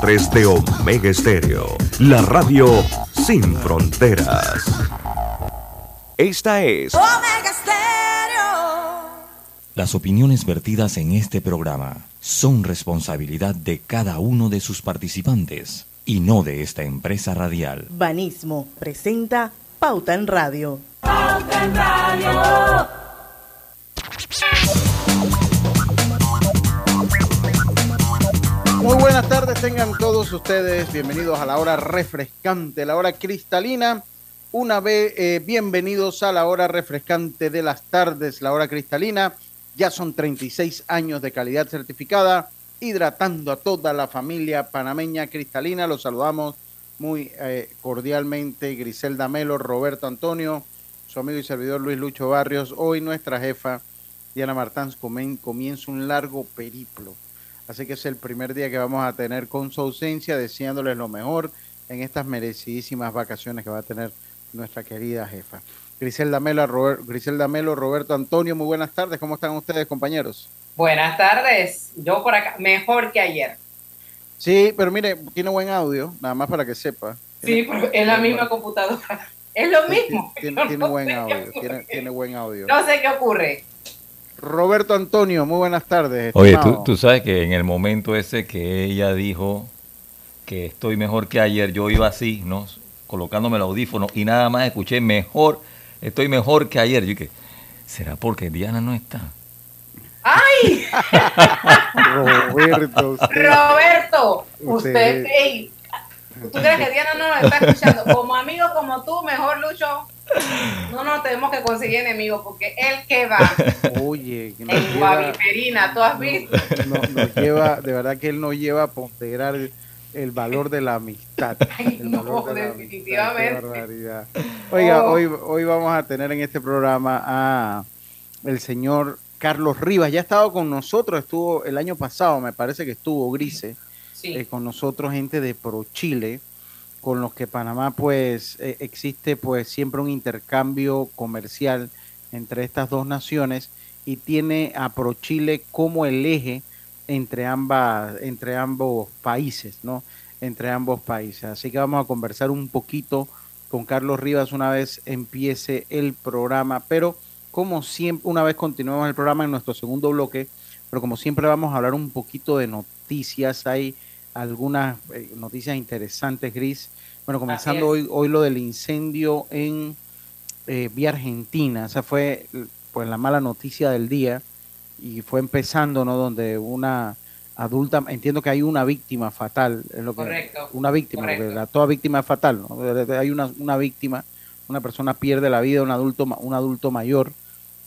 3 de Omega Estéreo, la radio sin fronteras. Esta es Omega Estéreo. Las opiniones vertidas en este programa son responsabilidad de cada uno de sus participantes y no de esta empresa radial. Banismo presenta Pauta en Radio. Pauta en Radio. Muy buenas tardes, tengan todos ustedes bienvenidos a la hora refrescante, la hora cristalina. Una vez eh, bienvenidos a la hora refrescante de las tardes, la hora cristalina. Ya son 36 años de calidad certificada, hidratando a toda la familia panameña cristalina. Los saludamos muy eh, cordialmente Griselda Melo, Roberto Antonio, su amigo y servidor Luis Lucho Barrios. Hoy nuestra jefa Diana Martán comienza un largo periplo Así que es el primer día que vamos a tener con su ausencia, deseándoles lo mejor en estas merecidísimas vacaciones que va a tener nuestra querida jefa. Griselda Melo, Griselda Melo, Roberto Antonio, muy buenas tardes. ¿Cómo están ustedes, compañeros? Buenas tardes. Yo por acá, mejor que ayer. Sí, pero mire, tiene buen audio, nada más para que sepa. Sí, pero es la misma computadora. Es lo mismo. Tiene, buen audio, tiene buen audio. No sé qué ocurre. Roberto Antonio, muy buenas tardes. Oye, tú, sabes que en el momento ese que ella dijo que estoy mejor que ayer, yo iba así, ¿no? Colocándome el audífono y nada más escuché mejor, estoy mejor que ayer. Yo dije, ¿será porque Diana no está? ¡Ay! Roberto. Roberto, usted, ¿tú crees que Diana no nos está escuchando? Como amigo como tú, mejor Lucho, no, no, tenemos que conseguir enemigos porque él que va. Oye, en lleva, ¿tú has visto? nos lleva, de verdad que él nos lleva a ponderar el, valor de la amistad. no, definitivamente. Oiga, oh. hoy, hoy vamos a tener en este programa a el señor Carlos Rivas. Ya ha estado con nosotros, estuvo el año pasado, me parece que estuvo Grise, eh, con nosotros, gente de Pro Chile con los que Panamá pues eh, existe pues siempre un intercambio comercial entre estas dos naciones y tiene a ProChile como el eje entre ambas entre ambos países, ¿no? Entre ambos países. Así que vamos a conversar un poquito con Carlos Rivas una vez empiece el programa, pero como siempre, una vez continuemos el programa en nuestro segundo bloque, pero como siempre vamos a hablar un poquito de noticias, hay algunas eh, noticias interesantes, Gris. Bueno, comenzando hoy, hoy lo del incendio en eh, Vía Argentina. Esa fue pues la mala noticia del día y fue empezando, ¿no? Donde una adulta, entiendo que hay una víctima fatal, es lo que, Correcto. Una víctima, porque la, toda víctima es fatal, ¿no? Hay una, una víctima, una persona pierde la vida, un adulto, un adulto mayor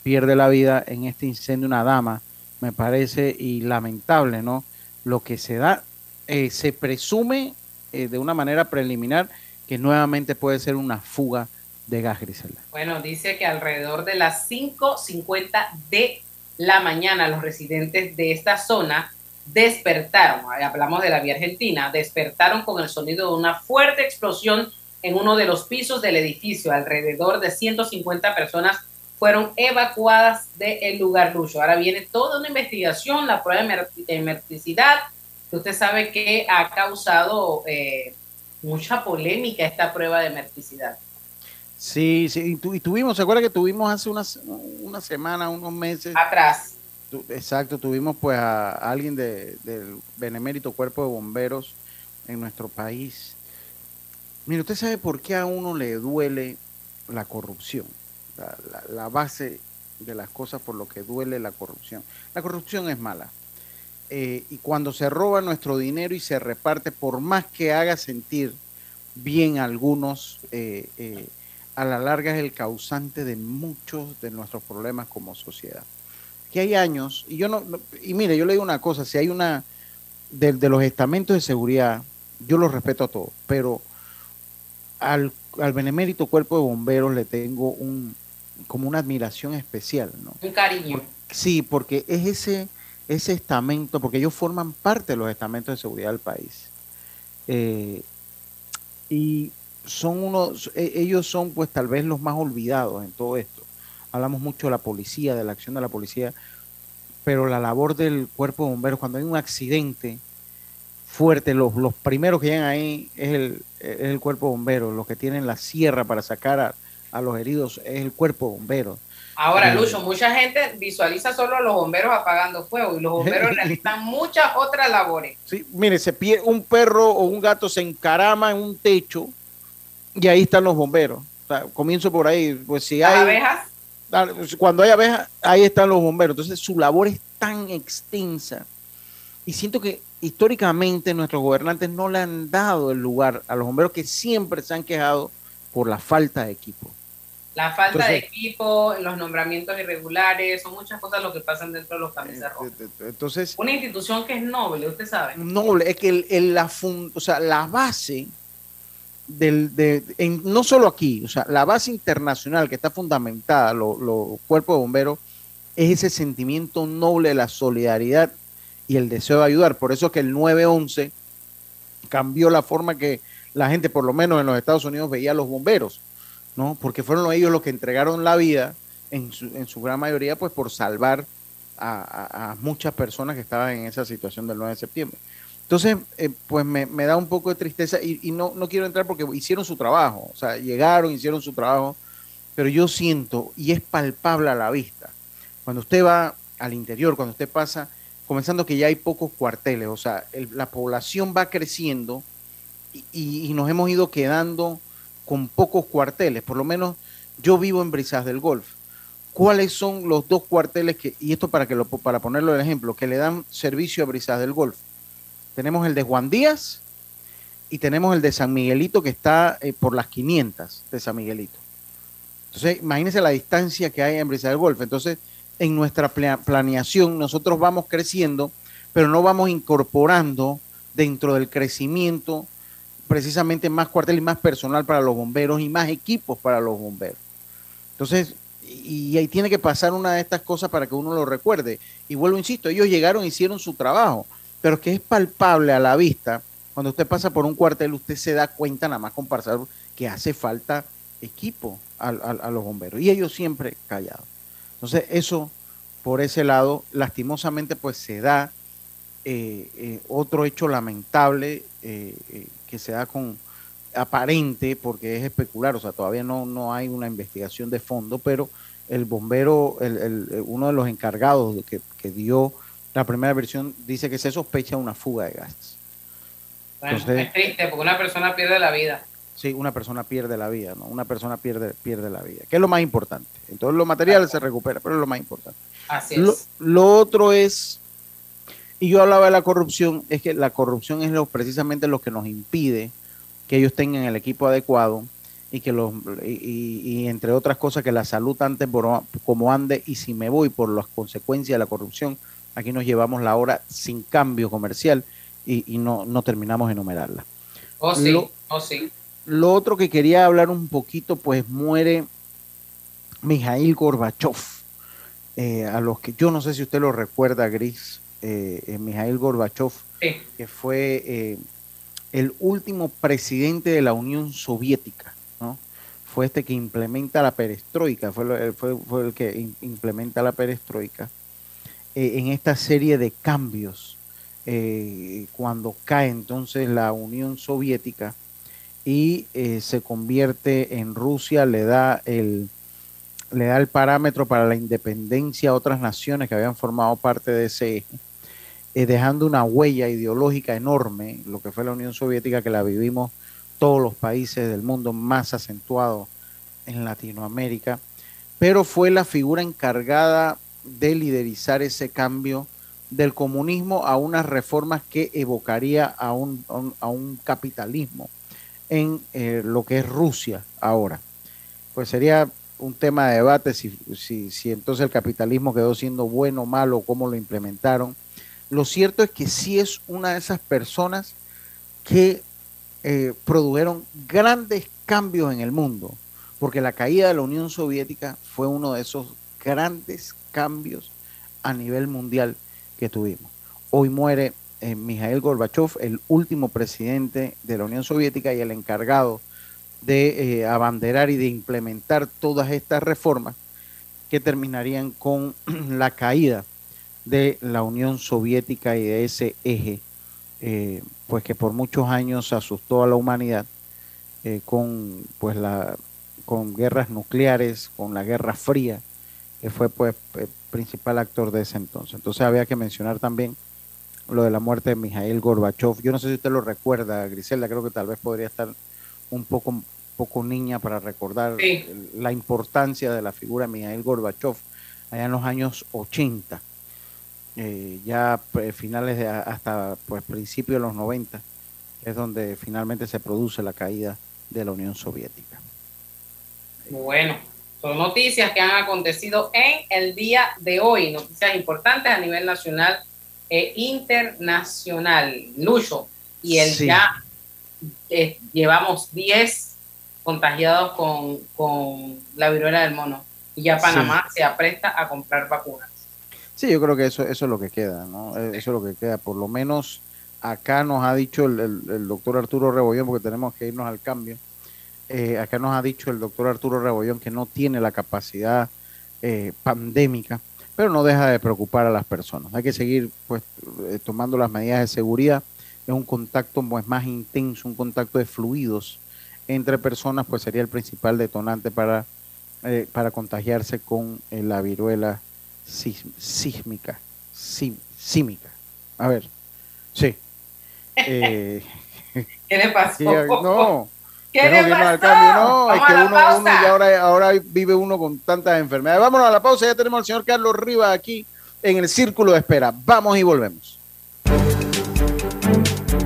pierde la vida en este incendio, una dama, me parece, y lamentable, ¿no? Lo que se da eh, se presume eh, de una manera preliminar que nuevamente puede ser una fuga de gas, Griselda. Bueno, dice que alrededor de las 5.50 de la mañana los residentes de esta zona despertaron, hablamos de la vía argentina, despertaron con el sonido de una fuerte explosión en uno de los pisos del edificio. Alrededor de 150 personas fueron evacuadas del lugar lucho. Ahora viene toda una investigación, la prueba de usted sabe que ha causado eh, mucha polémica esta prueba de merticidad. Sí, sí, y, tuvimos, ¿se acuerda que tuvimos hace unas, una semana, unos meses? Atrás. exacto, tuvimos pues a, alguien del Benemérito Cuerpo de Bomberos en nuestro país. Mire, usted sabe por qué a uno le duele la corrupción, la base de las cosas por lo que duele la corrupción. La corrupción es mala eh, y cuando se roba nuestro dinero y se reparte, por más que haga sentir bien a algunos, eh, eh, a la larga es el causante de muchos de nuestros problemas como sociedad. Que hay años, y yo no, y mire, yo le digo una cosa, si hay una, de, los estamentos de seguridad, yo los respeto a todos, pero al, al benemérito cuerpo de bomberos le tengo un, como una admiración especial, ¿no? Un cariño. sí, porque es ese ese estamento, porque ellos forman parte de los estamentos de seguridad del país. Eh, y son unos, e, ellos son pues tal vez los más olvidados en todo esto. Hablamos mucho de la policía, de la acción de la policía, pero la labor del cuerpo de bomberos, cuando hay un accidente, fuerte. Los, los primeros que llegan ahí es el, el cuerpo bombero. Los que tienen la sierra para sacar a, a los heridos es el cuerpo bombero. Ahora, Lucho, mucha gente visualiza solo a los bomberos apagando fuego y los bomberos realizan muchas otras labores. Sí, mire, se un perro o un gato se encarama en un techo y ahí están los bomberos. comienzo por ahí, pues si hay abejas. Cuando hay abejas, ahí están los bomberos. Entonces, su labor es tan extensa. Y siento que históricamente nuestros gobernantes no le han dado el lugar a los bomberos que siempre se han quejado por la falta de equipo. La falta de equipo, los nombramientos irregulares, son muchas cosas lo que pasan dentro de los camisas eh, rojas. Entonces, Una institución que es noble, usted sabe. Noble, es que el, la, o sea, la base del, de, no solo aquí, o sea, la base internacional que está fundamentada, los cuerpos de bomberos, es ese sentimiento noble de la solidaridad y el deseo de ayudar. Por eso que el 911 cambió la forma que la gente, por lo menos en los Estados Unidos, veía a los bomberos ¿no? Porque fueron ellos los que entregaron la vida, en su, en su gran mayoría, pues por salvar a, muchas personas que estaban en esa situación del 9 de septiembre. Entonces, eh, pues me, da un poco de tristeza y, no, no quiero entrar porque hicieron su trabajo, o sea, llegaron, hicieron su trabajo, pero yo siento, y es palpable a la vista, cuando usted va al interior, cuando usted pasa, comenzando que ya hay pocos cuarteles, o sea, la población va creciendo y, y, nos hemos ido quedando con pocos cuarteles, por lo menos yo vivo en Brisas del Golf. ¿Cuáles son los dos cuarteles que, y esto para que para ponerlo en ejemplo, que le dan servicio a Brisas del Golf? Tenemos el de Juan Díaz y tenemos el de San Miguelito que está eh, por las 500 de San Miguelito. Entonces, imagínense la distancia que hay en Brisas del Golf. Entonces, en nuestra planeación nosotros vamos creciendo, pero no vamos incorporando dentro del crecimiento precisamente más cuartel y más personal para los bomberos y más equipos para los bomberos. Entonces, y ahí tiene que pasar una de estas cosas para que uno lo recuerde. Y vuelvo, insisto, ellos llegaron, hicieron su trabajo, pero que es palpable a la vista. Cuando usted pasa por un cuartel, usted se da cuenta nada más con que hace falta equipo a, los bomberos. Y ellos siempre callados. Entonces, eso, por ese lado, lastimosamente, pues se da eh, eh, otro hecho lamentable eh, que se da con aparente, porque es especular, o sea, todavía no, no hay una investigación de fondo, pero el bombero, el, uno de los encargados que, que, dio la primera versión, dice que se sospecha una fuga de gas. Bueno, es triste, porque una persona pierde la vida. Sí, una persona pierde la vida, ¿no? Una persona pierde, pierde la vida, que es lo más importante. Entonces lo material se recupera, pero es lo más importante. Así es. lo otro es y yo hablaba de la corrupción, es que la corrupción es lo, precisamente lo que nos impide que ellos tengan el equipo adecuado y que los y, entre otras cosas que la salud antes como ande y si me voy por las consecuencias de la corrupción, aquí nos llevamos la hora sin cambio comercial y, no, no terminamos de enumerarla. Oh sí, lo, oh sí. Lo otro que quería hablar un poquito, pues muere Mijail Gorbachev, eh, a los que yo no sé si usted lo recuerda, Gris, eh, eh, Mikhail Gorbachev, que fue eh, el último presidente de la Unión Soviética, ¿no? Fue este que implementa la perestroika, fue, fue, el que implementa la perestroika en esta serie de cambios cuando cae entonces la Unión Soviética y se convierte en Rusia, le da el le da el parámetro para la independencia a otras naciones que habían formado parte de ese eje eh, dejando una huella ideológica enorme, lo que fue la Unión Soviética, que la vivimos todos los países del mundo más acentuado en Latinoamérica, pero fue la figura encargada de liderizar ese cambio del comunismo a unas reformas que evocaría a un, a un, capitalismo en eh, lo que es Rusia ahora. Pues sería un tema de debate si, si, si entonces el capitalismo quedó siendo bueno o malo, cómo lo implementaron lo cierto es que sí es una de esas personas que eh, produjeron grandes cambios en el mundo, porque la caída de la Unión Soviética fue uno de esos grandes cambios a nivel mundial que tuvimos. Hoy muere eh, Mikhail Gorbachev, el último presidente de la Unión Soviética y el encargado de eh, abanderar y de implementar todas estas reformas que terminarían con la caída de la Unión Soviética y de ese eje eh, pues que por muchos años asustó a la humanidad eh, con pues la con guerras nucleares, con la Guerra Fría, que fue pues el principal actor de ese entonces. Entonces había que mencionar también lo de la muerte de Mijail Gorbachev. Yo no sé si usted lo recuerda, Griselda, creo que tal vez podría estar un poco, poco niña para recordar la importancia de la figura de Mijail Gorbachev allá en los años 80, eh, ya pues, finales de hasta pues principios de los 90, es donde finalmente se produce la caída de la Unión Soviética. Bueno, son noticias que han acontecido en el día de hoy, noticias importantes a nivel nacional e internacional. Lucho, y el ya eh, llevamos 10 contagiados con, la viruela del mono y ya Panamá se apresta a comprar vacunas. Sí, yo creo que eso, eso es lo que queda, ¿no? Eh, eso es lo que queda. Por lo menos acá nos ha dicho el, el doctor Arturo Rebollón, porque tenemos que irnos al cambio, eh, acá nos ha dicho el doctor Arturo Rebollón que no tiene la capacidad eh, pandémica, pero no deja de preocupar a las personas. Hay que seguir pues eh, tomando las medidas de seguridad. Es un contacto pues, más intenso, un contacto de fluidos entre personas, pues sería el principal detonante para, para contagiarse con la viruela sísmica, sísmica. A ver, sí. ¿Qué le pasó? no, ¿Qué le No, es que uno, uno ya ahora, ahora vive uno con tantas enfermedades. Vámonos a la pausa, ya tenemos al señor Carlos Rivas aquí en el círculo de espera. Vamos y volvemos.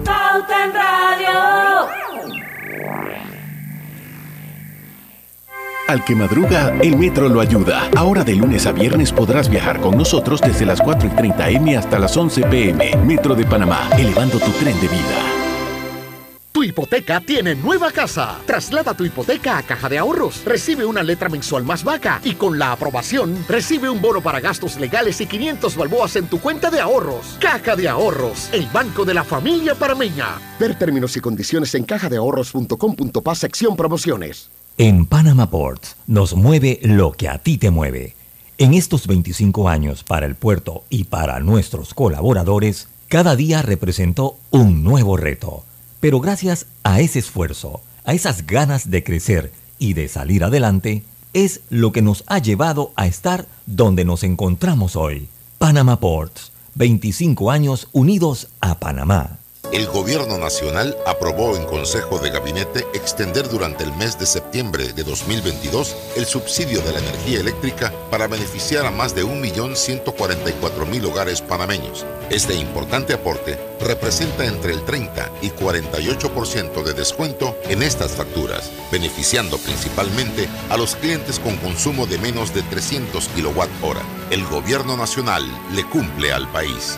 Pauta en Radio. Al que madruga, el metro lo ayuda. Ahora de lunes a viernes podrás viajar con nosotros desde las 4 y 30 M hasta las 11 PM. Metro de Panamá, elevando tu tren de vida. Tu hipoteca tiene nueva casa. Traslada tu hipoteca a Caja de Ahorros. Recibe una letra mensual más vaca y con la aprobación recibe un bono para gastos legales y 500 balboas en tu cuenta de ahorros. Caja de Ahorros, el banco de la familia parameña. Ver términos y condiciones en cajadeahorros.com.pa sección promociones. En Panama Ports nos mueve lo que a ti te mueve. En estos 25 años para el puerto y para nuestros colaboradores, cada día representó un nuevo reto pero gracias a ese esfuerzo, a esas ganas de crecer y de salir adelante, es lo que nos ha llevado a estar donde nos encontramos hoy. Panama Ports, 25 años unidos a Panamá el Gobierno Nacional aprobó en Consejo de Gabinete extender durante el mes de septiembre de 2022 el subsidio de la energía eléctrica para beneficiar a más de 1.144.000 hogares panameños. Este importante aporte representa entre el 30 y 48% de descuento en estas facturas, beneficiando principalmente a los clientes con consumo de menos de 300 kWh. El Gobierno Nacional le cumple al país.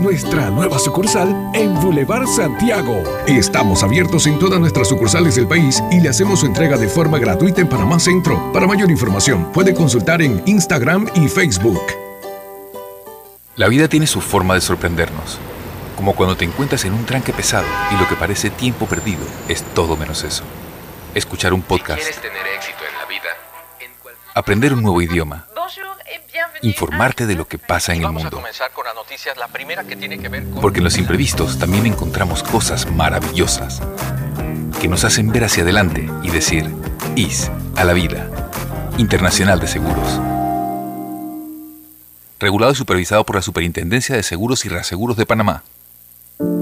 nuestra nueva sucursal en Boulevard Santiago. Estamos abiertos en todas nuestras sucursales del país y le hacemos su entrega de forma gratuita en Panamá Centro. Para mayor información, puede consultar en Instagram y Facebook. La vida tiene su forma de sorprendernos, como cuando te encuentras en un tranque pesado y lo que parece tiempo perdido es todo menos eso. Escuchar un podcast. tener éxito en la vida, aprender un nuevo idioma informarte de lo que pasa en el mundo. Porque en los imprevistos también encontramos cosas maravillosas que nos hacen ver hacia adelante y decir, IS a la vida. Internacional de Seguros. Regulado y supervisado por la Superintendencia de Seguros y Reaseguros de Panamá.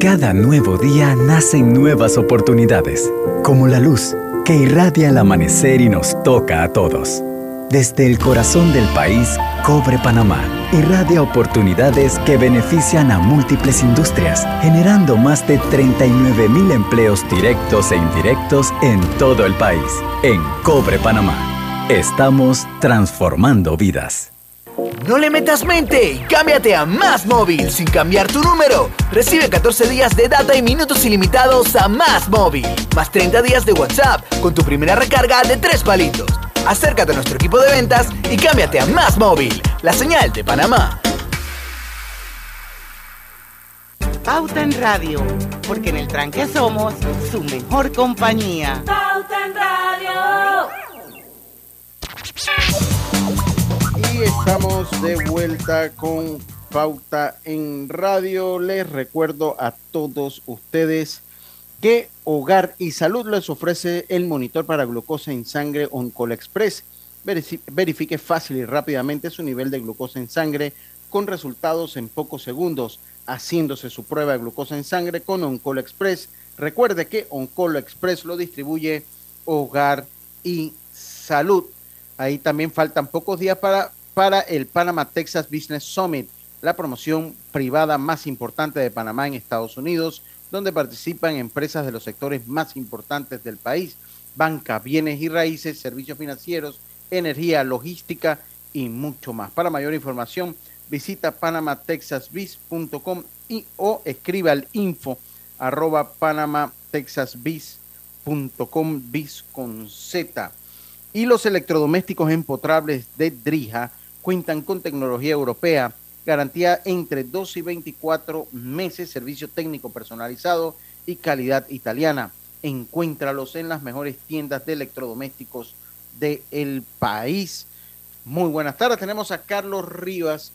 Cada nuevo día nacen nuevas oportunidades, como la luz que irradia el amanecer y nos toca a todos. Desde el corazón del país, Cobre Panamá irradia oportunidades que benefician a múltiples industrias, generando más de 39 mil empleos directos e indirectos en todo el país. En Cobre Panamá, estamos transformando vidas. No le metas mente y cámbiate a Más Móvil sin cambiar tu número. Recibe 14 días de data y minutos ilimitados a Más Móvil. Más 30 días de WhatsApp con tu primera recarga de 3 palitos. Acércate a nuestro equipo de ventas y cámbiate a Más Móvil, la señal de Panamá. Pauta en Radio, porque en el tranque somos su mejor compañía. Pauta en Radio. Estamos de vuelta con Pauta en Radio. Les recuerdo a todos ustedes que Hogar y Salud les ofrece el monitor para glucosa en sangre Oncol Express. Verifique fácil y rápidamente su nivel de glucosa en sangre con resultados en pocos segundos, haciéndose su prueba de glucosa en sangre con Oncol Express. Recuerde que Oncol Express lo distribuye Hogar y Salud. Ahí también faltan pocos días para, para el Panama Texas Business Summit, la promoción privada más importante de Panamá en Estados Unidos, donde participan empresas de los sectores más importantes del país, banca, bienes y raíces, servicios financieros, energía, logística y mucho más. Para mayor información, visita panamatexasbiz.com y o escribe al info arroba panamatexasbiz.com bis con Z. Y los electrodomésticos empotrables de Drija cuentan con tecnología europea, garantía entre 2 y 24 meses, servicio técnico personalizado y calidad italiana. Encuéntralos en las mejores tiendas de electrodomésticos del país. Muy buenas tardes. Tenemos a Carlos Rivas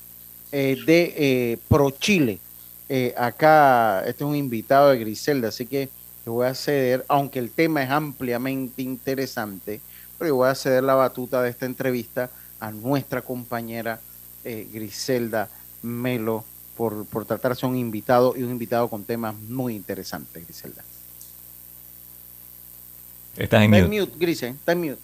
eh, de eh, Pro Chile. Eh, acá, este es un invitado de Griselda, así que le voy a ceder, aunque el tema es ampliamente interesante, pero yo voy a ceder la batuta de esta entrevista a nuestra compañera Griselda Melo por, por tratarse un invitado y un invitado con temas muy interesantes, Griselda. Estás en mute. Grise, está en mute.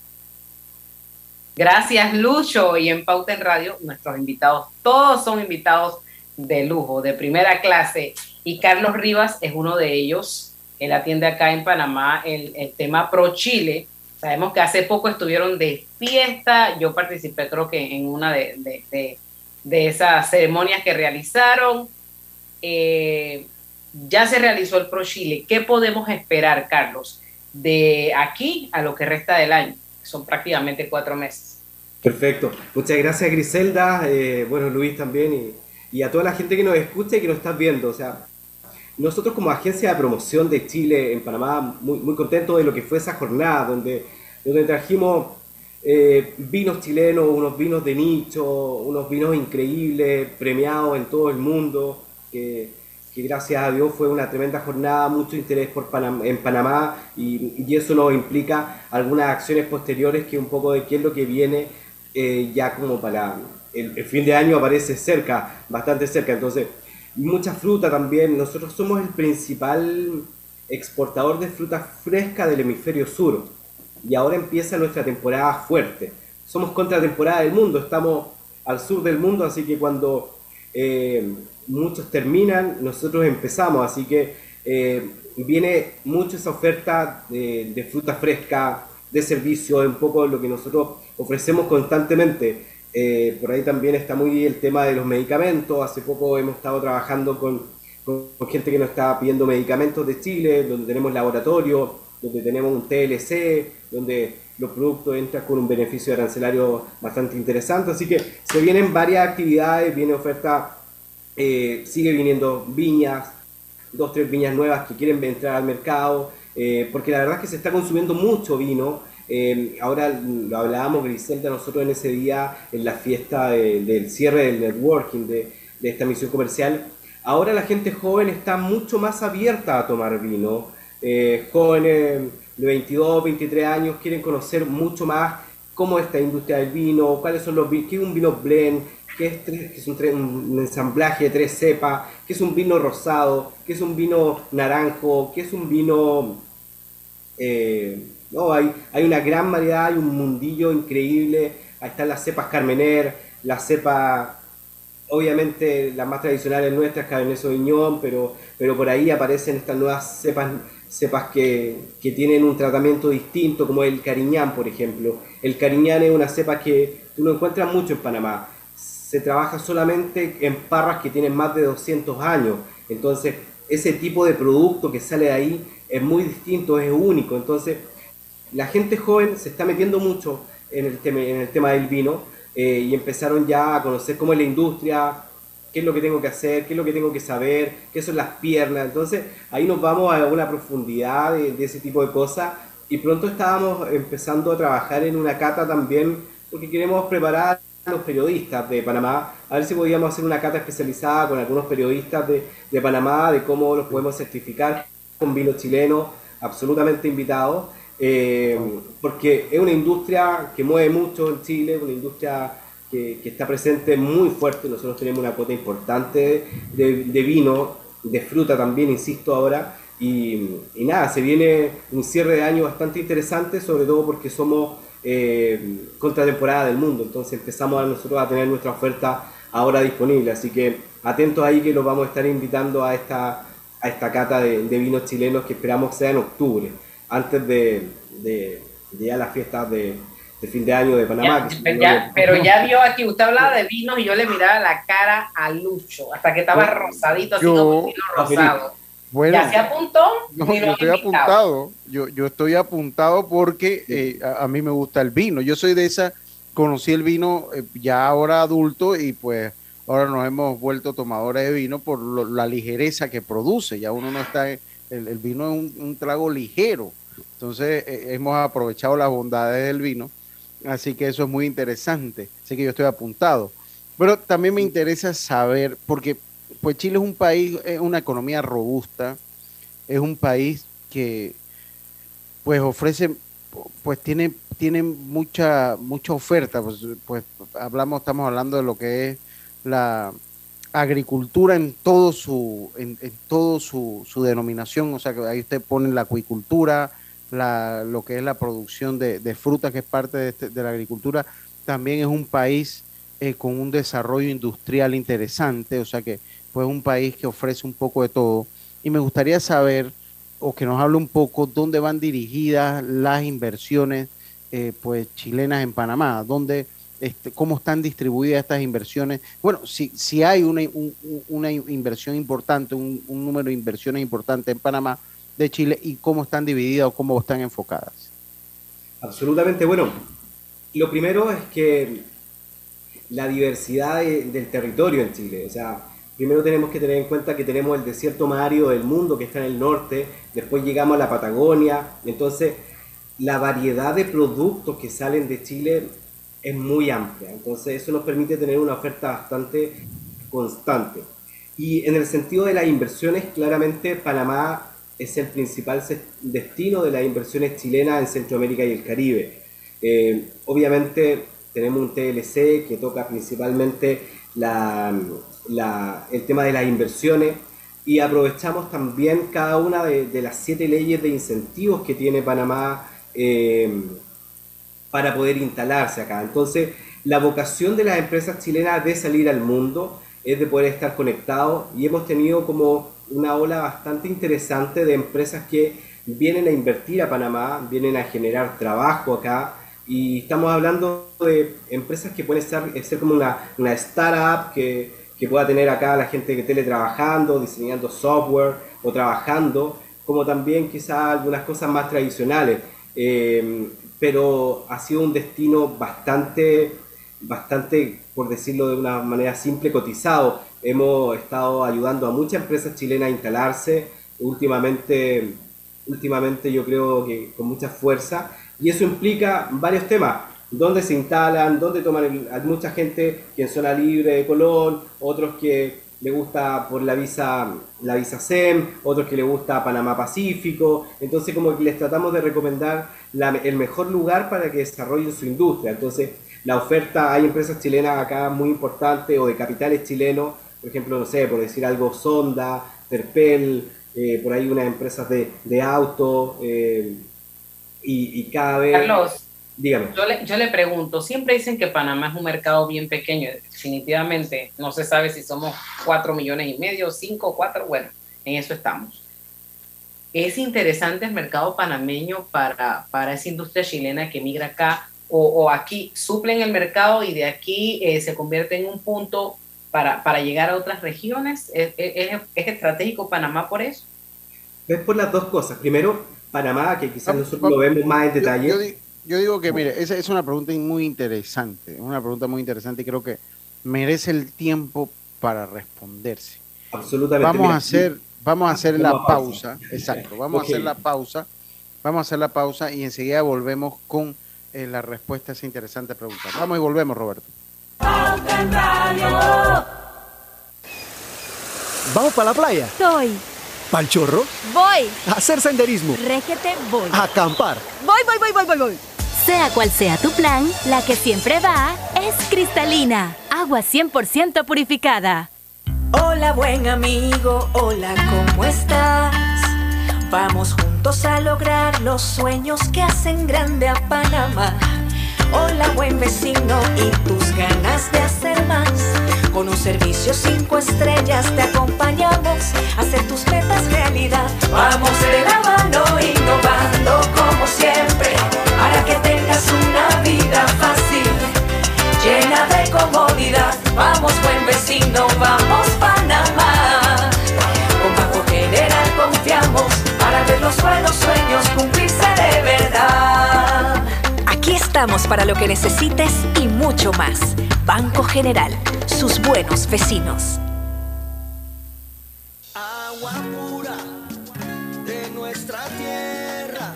Gracias, Lucho. Y en Pauta en Radio, nuestros invitados, todos son invitados de lujo, de primera clase. Y Carlos Rivas es uno de ellos. Él atiende acá en Panamá el, tema Pro Chile. Sabemos que hace poco estuvieron de fiesta. Yo participé, creo que en una de, de, esas ceremonias que realizaron. Eh, ya se realizó el Pro Chile. ¿Qué podemos esperar, Carlos, de aquí a lo que resta del año? Son prácticamente cuatro meses. Perfecto. Muchas gracias Griselda, eh, bueno Luis también y, a toda la gente que nos escucha y que nos está viendo. O sea, nosotros como agencia de promoción de Chile en Panamá, muy, contentos de lo que fue esa jornada, donde, donde trajimos eh, vinos chilenos, unos vinos de nicho, unos vinos increíbles, premiados en todo el mundo, que, gracias a Dios fue una tremenda jornada, mucho interés por en Panamá y, y, eso nos implica algunas acciones posteriores que un poco de qué es lo que viene eh, ya como para el, fin de año aparece cerca, bastante cerca. Entonces, mucha fruta también. Nosotros somos el principal exportador de fruta fresca del hemisferio sur. Y ahora empieza nuestra temporada fuerte. Somos contra temporada del mundo, estamos al sur del mundo, así que cuando eh, muchos terminan, nosotros empezamos. Así que eh, viene mucho esa oferta de, fruta fresca, de servicio, un poco lo que nosotros ofrecemos constantemente. Eh, por ahí también está muy el tema de los medicamentos. Hace poco hemos estado trabajando con, con, gente que nos está pidiendo medicamentos de Chile, donde tenemos laboratorio, donde tenemos un TLC, donde los productos entran con un beneficio arancelario bastante interesante. Así que se vienen varias actividades, viene oferta, eh, sigue viniendo viñas, dos, tres viñas nuevas que quieren entrar al mercado. Eh, porque la verdad es que se está consumiendo mucho vino. Eh, ahora lo hablábamos, Griselda, nosotros en ese día, en la fiesta del cierre del networking de, esta misión comercial. Ahora la gente joven está mucho más abierta a tomar vino. Eh, jóvenes de 22, 23 años quieren conocer mucho más cómo es esta industria del vino, cuáles son los qué es un vino blend, qué es, un, ensamblaje de tres cepas, qué es un vino rosado, qué es un vino naranjo, qué es un vino eh, no, hay, una gran variedad, hay un mundillo increíble. Ahí están las cepas Carmener, las cepas, obviamente las más tradicionales nuestras, Cabernet Sauvignon, pero, pero por ahí aparecen estas nuevas cepas, cepas que, que tienen un tratamiento distinto, como el Cariñán, por ejemplo. El Cariñán es una cepa que tú no encuentras mucho en Panamá. se trabaja solamente en parras que tienen más de 200 años. Entonces, ese tipo de producto que sale de ahí es muy distinto, es único. Entonces, la gente joven se está metiendo mucho en el tema, en el tema del vino eh, y empezaron ya a conocer cómo es la industria, qué es lo que tengo que hacer, qué es lo que tengo que saber, qué son las piernas. Entonces, ahí nos vamos a una profundidad de, de ese tipo de cosas y pronto estábamos empezando a trabajar en una cata también porque queremos preparar a los periodistas de Panamá, a ver si podíamos hacer una cata especializada con algunos periodistas de, de Panamá, de cómo los podemos certificar con vino chileno, absolutamente invitados, eh, porque es una industria que mueve mucho en Chile, una industria que, que está presente muy fuerte, nosotros tenemos una cuota importante de, de vino, de fruta también, insisto ahora, y, y, nada, se viene un cierre de año bastante interesante, sobre todo porque somos eh, contratemporada del mundo, entonces empezamos a nosotros a tener nuestra oferta ahora disponible, así que atentos ahí que los vamos a estar invitando a esta, a esta cata de, de vinos chilenos que esperamos sea en octubre, antes de, de, de ya las fiestas de, de fin de año de Panamá. Ya, ya, pero ya vio aquí, usted hablaba de vinos y yo le miraba la cara a Lucho, hasta que estaba rosadito, así como vino rosado. Bueno, ¿Ya se apuntó? No, yo estoy apuntado. Yo, yo estoy apuntado porque eh, a, a, mí me gusta el vino. Yo soy de esa, conocí el vino eh, ya ahora adulto y pues ahora nos hemos vuelto tomadores de vino por lo, la ligereza que produce. Ya uno no está, el, el vino es un, un, trago ligero. Entonces eh, hemos aprovechado las bondades del vino. Así que eso es muy interesante. Así que yo estoy apuntado. Pero también me interesa saber, porque pues Chile es un país, es una economía robusta, es un país que pues ofrece, pues tiene, tiene mucha, mucha oferta, pues, pues hablamos, estamos hablando de lo que es la agricultura en todo su, en, en todo su, su, denominación, o sea que ahí usted pone la acuicultura, la, lo que es la producción de, de frutas, que es parte de, este, de la agricultura, también es un país eh, con un desarrollo industrial interesante, o sea que pues un país que ofrece un poco de todo. Y me gustaría saber, o que nos hable un poco, dónde van dirigidas las inversiones eh, pues chilenas en Panamá, dónde, este, cómo están distribuidas estas inversiones. Bueno, si, si hay una, un, una inversión importante, un, un, número de inversiones importantes en Panamá de Chile y cómo están divididas o cómo están enfocadas. Absolutamente, bueno, lo primero es que la diversidad de, del territorio en Chile, o sea, primero tenemos que tener en cuenta que tenemos el desierto más árido del mundo que está en el norte, después llegamos a la Patagonia, entonces la variedad de productos que salen de Chile es muy amplia, entonces eso nos permite tener una oferta bastante constante. Y en el sentido de las inversiones, claramente Panamá es el principal destino de las inversiones chilenas en Centroamérica y el Caribe. Eh, obviamente tenemos un TLC que toca principalmente la, el tema de las inversiones y aprovechamos también cada una de, de las siete leyes de incentivos que tiene Panamá eh, para poder instalarse acá. Entonces, la vocación de las empresas chilenas de salir al mundo es de poder estar conectados y hemos tenido como una ola bastante interesante de empresas que vienen a invertir a Panamá, vienen a generar trabajo acá y estamos hablando de empresas que pueden ser, ser como una, una startup que, que pueda tener acá la gente que teletrabajando, diseñando software o trabajando, como también quizás algunas cosas más tradicionales. Eh, pero ha sido un destino bastante, bastante, por decirlo de una manera simple, cotizado. Hemos estado ayudando a muchas empresas chilenas a instalarse últimamente, últimamente yo creo que con mucha fuerza y eso implica varios temas. Dónde se instalan, dónde toman hay mucha gente que en zona libre de Colón, otros que le gusta por la visa la visa SEM, otros que le gusta Panamá Pacífico, entonces como que les tratamos de recomendar la, el mejor lugar para que desarrollen su industria. Entonces, la oferta, hay empresas chilenas acá muy importantes o de capitales chilenos, por ejemplo, no sé, por decir algo, Sonda, Terpel, eh, por ahí unas empresas de, de auto, eh, y, y, cada vez... Carlos, dígame. Yo le, yo le pregunto, siempre dicen que Panamá es un mercado bien pequeño, definitivamente no se sabe si somos cuatro millones y medio, cinco, cuatro, bueno, en eso estamos. Es interesante el mercado panameño para, para esa industria chilena que migra acá o, aquí suplen el mercado y de aquí eh, se convierte en un punto para, para llegar a otras regiones? ¿Es, es, estratégico Panamá por eso? Es por las dos cosas. Primero, Panamá, que quizás nosotros lo vemos más en detalle. Yo, digo que, mire, esa es una pregunta muy interesante, una pregunta muy interesante y creo que merece el tiempo para responderse. Absolutamente. Vamos a hacer, vamos a hacer la pausa. Exacto, vamos a hacer la pausa. Vamos a hacer la pausa y enseguida volvemos con eh, la respuesta a esa interesante pregunta. Vamos y volvemos, Roberto. ¿Vamos para la playa? Estoy. ¿Pal chorro? Voy. A hacer senderismo. Régete, voy. A acampar. Voy, voy, voy, voy, voy, voy. Sea cual sea tu plan, la que siempre va es cristalina. Agua 100% purificada. Hola, buen amigo. Hola, ¿cómo estás? Vamos juntos a lograr los sueños que hacen grande a Panamá. Hola buen vecino y tus ganas de hacer más. Con un servicio cinco estrellas te acompañamos a hacer tus metas realidad. Vamos de la mano innovando como siempre para que tengas una vida fácil, llena de comodidad. Vamos buen vecino, vamos Panamá. Con Banco General confiamos para ver los buenos sueños cumplirse de verdad. Estamos para lo que necesites y mucho más. Banco General, sus buenos vecinos. Agua pura de nuestra tierra,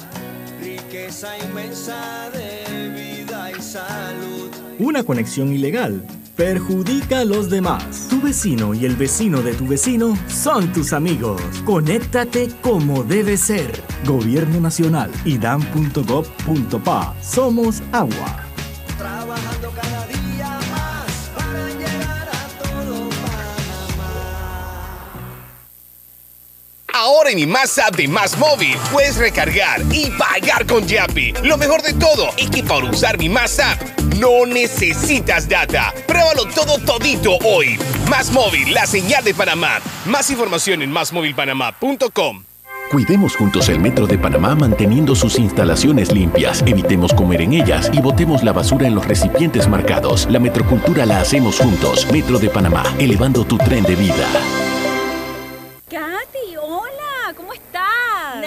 riqueza inmensa de vida y salud. Una conexión ilegal perjudica a los demás. Tu vecino y el vecino de tu vecino son tus amigos. Conéctate como debe ser. Gobierno Nacional y dan.gov.pa. Somos agua. En mi Más App de Más Móvil puedes recargar y pagar con Yapi. Lo mejor de todo es que para usar mi Más App no necesitas data. Pruébalo todo todito hoy. Más Móvil, la señal de Panamá. Más información en másmóvilpanamá.com. Cuidemos juntos el Metro de Panamá manteniendo sus instalaciones limpias, evitemos comer en ellas y botemos la basura en los recipientes marcados. La metrocultura la hacemos juntos. Metro de Panamá, elevando tu tren de vida. Katy, hola, ¿cómo estás?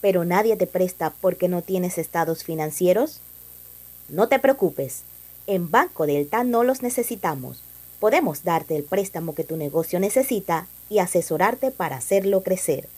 Pero nadie te presta porque no tienes estados financieros? No te preocupes, en Banco Delta no los necesitamos. Podemos darte el préstamo que tu negocio necesita y asesorarte para hacerlo crecer.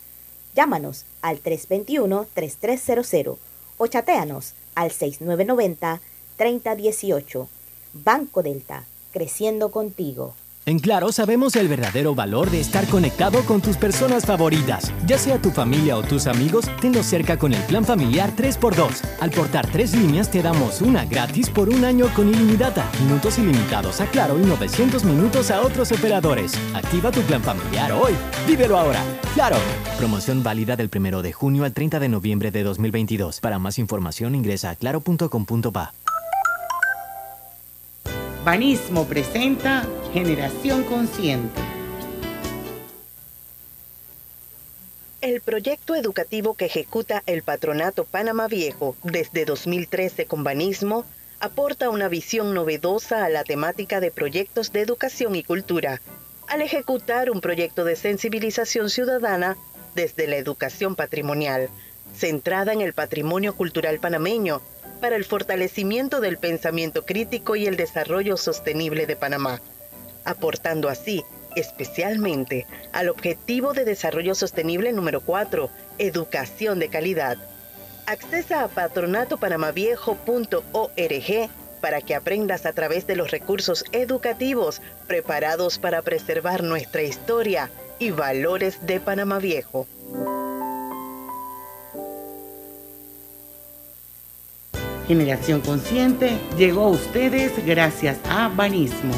Llámanos al 321-3300 o chateanos al 6990-3018. Banco Delta, creciendo contigo. En Claro sabemos el verdadero valor de estar conectado con tus personas favoritas. Ya sea tu familia o tus amigos, tenlos cerca con el plan familiar 3x2. Al portar tres líneas te damos una gratis por un año con ilimitada, minutos ilimitados a Claro y 900 minutos a otros operadores. Activa tu plan familiar hoy. Vívelo ahora. Claro. Promoción válida del 1 de junio al 30 de noviembre de 2022. Para más información ingresa a claro.com.pa. Banismo presenta Generación Consciente. El proyecto educativo que ejecuta el Patronato Panamá Viejo desde 2013 con Banismo aporta una visión novedosa a la temática de proyectos de educación y cultura, al ejecutar un proyecto de sensibilización ciudadana desde la educación patrimonial, centrada en el patrimonio cultural panameño, para el fortalecimiento del pensamiento crítico y el desarrollo sostenible de Panamá, aportando así especialmente al Objetivo de Desarrollo Sostenible número 4, Educación de Calidad. Accesa a patronatopanamaviejo.org para que aprendas a través de los recursos educativos preparados para preservar nuestra historia y valores de Panamá Viejo. Generación Consciente llegó a ustedes gracias a Banismo.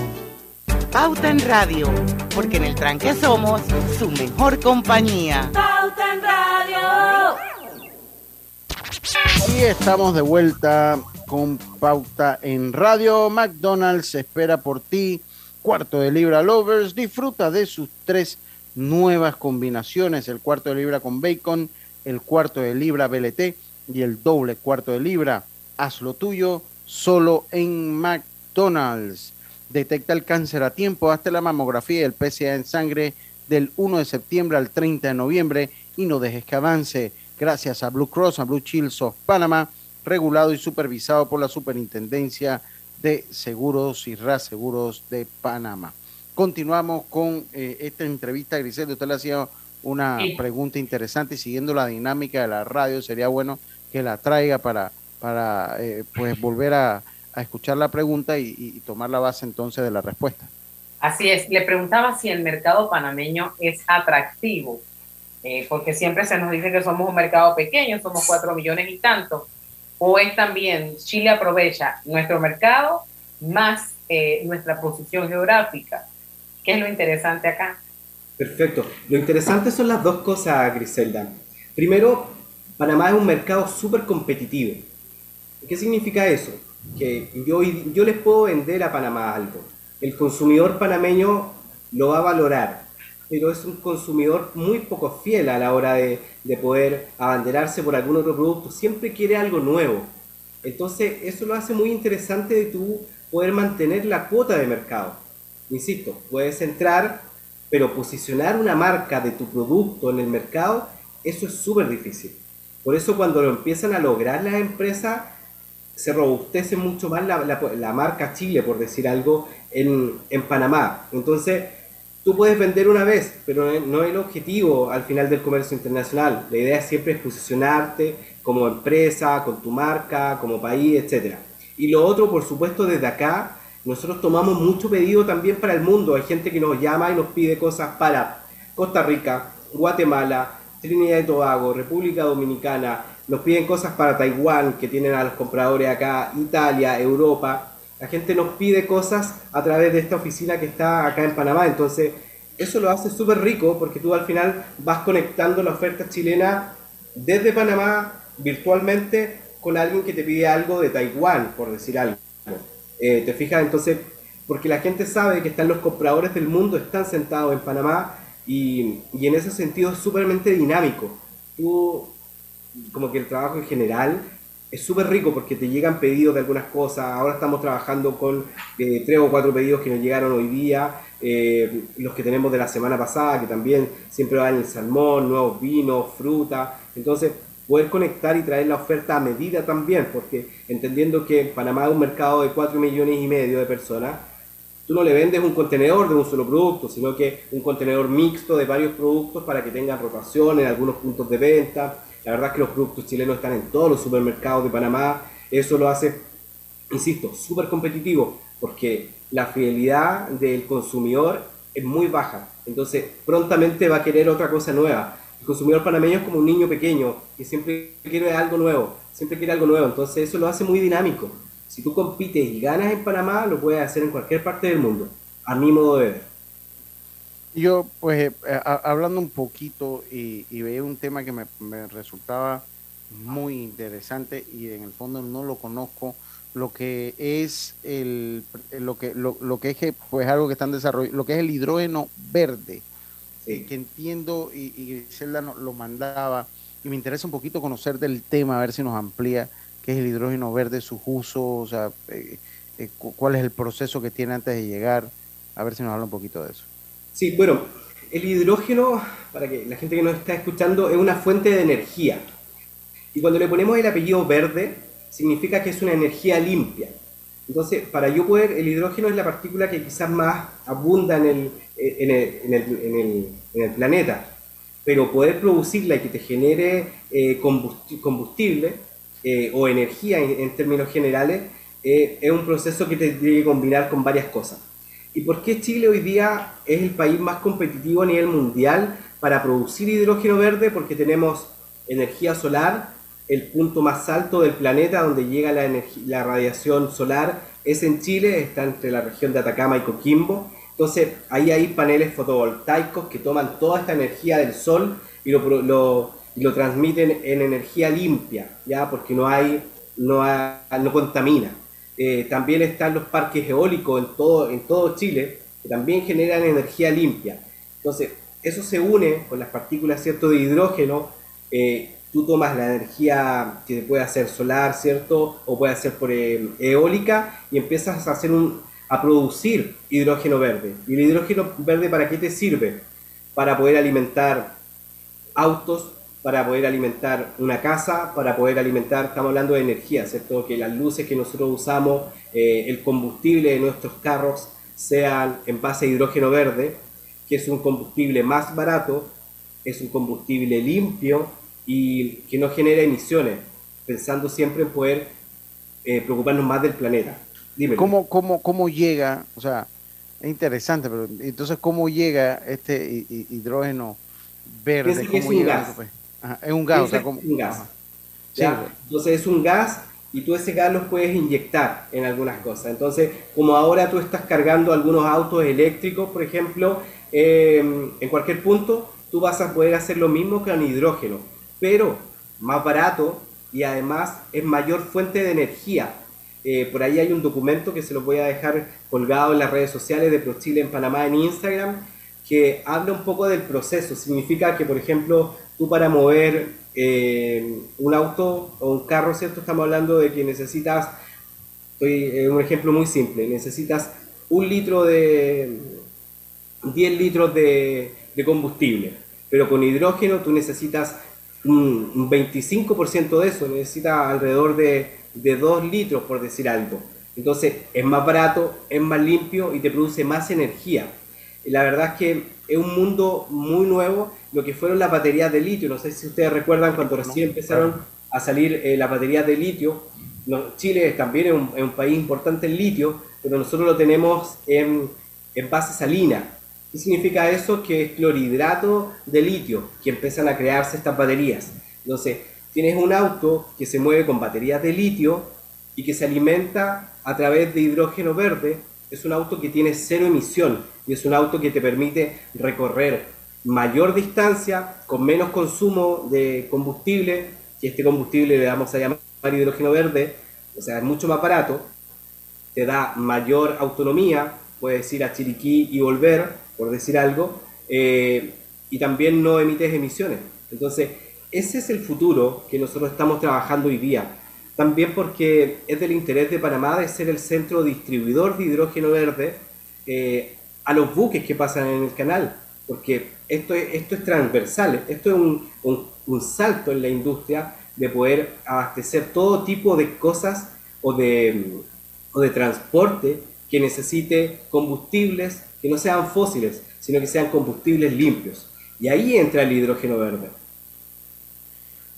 Pauta en Radio, porque en el tranque somos su mejor compañía. Pauta en Radio. Y estamos de vuelta con Pauta en Radio. McDonald's espera por ti. Cuarto de libra Lovers. Disfruta de sus tres nuevas combinaciones. El cuarto de libra con bacon, el cuarto de libra BLT y el doble cuarto de libra haz lo tuyo solo en McDonald's. Detecta el cáncer a tiempo, hazte la mamografía y el PSA en sangre del 1 de septiembre al 30 de noviembre y no dejes que avance. Gracias a Blue Cross, a Blue Shields of Panama, regulado y supervisado por la Superintendencia de Seguros y Reaseguros de Panamá. Continuamos con eh, esta entrevista, Griselda. Usted le hacía una pregunta interesante y siguiendo la dinámica de la radio, sería bueno que la traiga para para eh, pues volver a, escuchar la pregunta y, tomar la base entonces de la respuesta. Así es, le preguntaba si el mercado panameño es atractivo, eh, porque siempre se nos dice que somos un mercado pequeño, somos cuatro millones y tanto, o es también Chile aprovecha nuestro mercado más eh, nuestra posición geográfica. ¿Qué es lo interesante acá? Perfecto. Lo interesante son las dos cosas, Griselda. Primero, Panamá es un mercado súper competitivo. ¿Qué significa eso? Que yo, yo les puedo vender a Panamá algo. El consumidor panameño lo va a valorar, pero es un consumidor muy poco fiel a la hora de, de poder abanderarse por algún otro producto. Siempre quiere algo nuevo. Entonces, eso lo hace muy interesante de tú poder mantener la cuota de mercado. Insisto, puedes entrar, pero posicionar una marca de tu producto en el mercado, eso es súper difícil. Por eso cuando lo empiezan a lograr las empresas, se robustece mucho más la, marca Chile, por decir algo, en, Panamá. Entonces, tú puedes vender una vez, pero no es el objetivo al final del comercio internacional. La idea siempre es posicionarte como empresa, con tu marca, como país, etc. Y lo otro, por supuesto, desde acá, nosotros tomamos mucho pedido también para el mundo. Hay gente que nos llama y nos pide cosas para Costa Rica, Guatemala, Trinidad y Tobago, República Dominicana, nos piden cosas para Taiwán, que tienen a los compradores acá, Italia, Europa. La gente nos pide cosas a través de esta oficina que está acá en Panamá. Entonces, eso lo hace súper rico porque tú al final vas conectando la oferta chilena desde Panamá virtualmente con alguien que te pide algo de Taiwán, por decir algo. Eh, ¿Te fijas? Entonces, porque la gente sabe que están los compradores del mundo, están sentados en Panamá y, y en ese sentido es súpermente dinámico. Tú como que el trabajo en general es súper rico porque te llegan pedidos de algunas cosas. Ahora estamos trabajando con eh, tres o cuatro pedidos que nos llegaron hoy día, eh, los que tenemos de la semana pasada, que también siempre van el salmón, nuevos vinos, fruta. Entonces, poder conectar y traer la oferta a medida también, porque entendiendo que Panamá es un mercado de 4 millones y medio de personas, tú no le vendes un contenedor de un solo producto, sino que un contenedor mixto de varios productos para que tengan rotación en algunos puntos de venta la verdad es que los productos chilenos están en todos los supermercados de Panamá. Eso lo hace, insisto, súper competitivo porque la fidelidad del consumidor es muy baja. Entonces, prontamente va a querer otra cosa nueva. El consumidor panameño es como un niño pequeño que siempre quiere algo nuevo, siempre quiere algo nuevo. Entonces, eso lo hace muy dinámico. Si tú compites y ganas en Panamá, lo puedes hacer en cualquier parte del mundo, a mi modo de ver. Yo, pues, eh, hablando un poquito y, y, veía un tema que me, resultaba muy interesante y en el fondo no lo conozco, lo que es el, lo que, lo, que es que, pues algo que están desarrollando, lo que es el hidrógeno verde, que entiendo y, y Griselda lo mandaba. Y me interesa un poquito conocer del tema, a ver si nos amplía qué es el hidrógeno verde, sus usos, o sea, eh, eh, cuál es el proceso que tiene antes de llegar, a ver si nos habla un poquito de eso. Sí, bueno, el hidrógeno, para que la gente que nos está escuchando, es una fuente de energía. Y cuando le ponemos el apellido verde, significa que es una energía limpia. Entonces, para yo poder, el hidrógeno es la partícula que quizás más abunda en el, planeta. pero poder producirla y que te genere eh, combustible eh, o energía en, términos generales eh, es un proceso que te tiene que combinar con varias cosas. ¿Y por qué Chile hoy día es el país más competitivo a nivel mundial para producir hidrógeno verde? Porque tenemos energía solar, el punto más alto del planeta donde llega la, la radiación solar es en Chile, está entre la región de Atacama y Coquimbo. Entonces ahí hay paneles fotovoltaicos que toman toda esta energía del sol y lo, transmiten en energía limpia, ¿ya? porque no, hay, no, no contamina. Eh, también están los parques eólicos en todo, en todo Chile, que también generan energía limpia. Entonces, eso se une con las partículas ¿cierto? de hidrógeno. Eh, tú tomas la energía que puede hacer solar, ¿cierto? O puede ser por eh, eólica y empiezas a hacer un, a producir hidrógeno verde. ¿Y el hidrógeno verde para qué te sirve? Para poder alimentar autos, para poder alimentar una casa, para poder alimentar, estamos hablando de energía, ¿cierto? Que las luces que nosotros usamos, eh, el combustible de nuestros carros sean en base a hidrógeno verde, que es un combustible más barato, es un combustible limpio y que no genera emisiones, pensando siempre en poder eh, preocuparnos más del planeta. Dime. ¿Cómo, cómo, ¿Cómo llega? O sea, es interesante, pero entonces, ¿cómo llega este hidrógeno verde? ¿Cómo es un gas. Es un gas, un gas. Entonces es un gas y tú ese gas lo puedes inyectar en algunas cosas. Entonces, como ahora tú estás cargando algunos autos eléctricos, por ejemplo, em, en cualquier punto, tú vas a poder hacer lo mismo con hidrógeno, pero más barato y además es mayor fuente de energía. Eh, por ahí hay un documento que se lo voy a dejar colgado en las redes sociales de ProChile en Panamá en Instagram, que habla un poco del proceso. Significa que, por ejemplo, tú para mover eh, un auto o un carro, ¿cierto? Estamos hablando de que necesitas, estoy un ejemplo muy simple, necesitas un litro de, 10 litros de, combustible, pero con hidrógeno tú necesitas un, 25% de eso, necesitas alrededor de, de 2 litros, por decir algo. Entonces es más barato, es más limpio y te produce más energía. la verdad es que es un mundo muy nuevo, lo que fueron las baterías de litio. No sé si ustedes recuerdan cuando recién empezaron a salir eh, las baterías de litio. Chile también es un, es un, país importante en litio, pero nosotros lo tenemos en, en base salina. ¿Qué significa eso? Que es clorhidrato de litio que empiezan a crearse estas baterías. Entonces, tienes un auto que se mueve con baterías de litio y que se alimenta a través de hidrógeno verde. Es un auto que tiene cero emisión y es un auto que te permite recorrer mayor distancia con menos consumo de combustible, que este combustible le vamos a llamar hidrógeno verde, o sea, es mucho más barato, te da mayor autonomía, puedes ir a Chiriquí y volver, por decir algo, eh, y también no emites emisiones. Entonces, ese es el futuro que nosotros estamos trabajando hoy día. También porque es del interés de Panamá de ser el centro distribuidor de hidrógeno verde eh, a los buques que pasan en el canal, porque esto es, esto es transversal, esto es un, un, salto en la industria de poder abastecer todo tipo de cosas o de, o de transporte que necesite combustibles que no sean fósiles, sino que sean combustibles limpios. Y ahí entra el hidrógeno verde.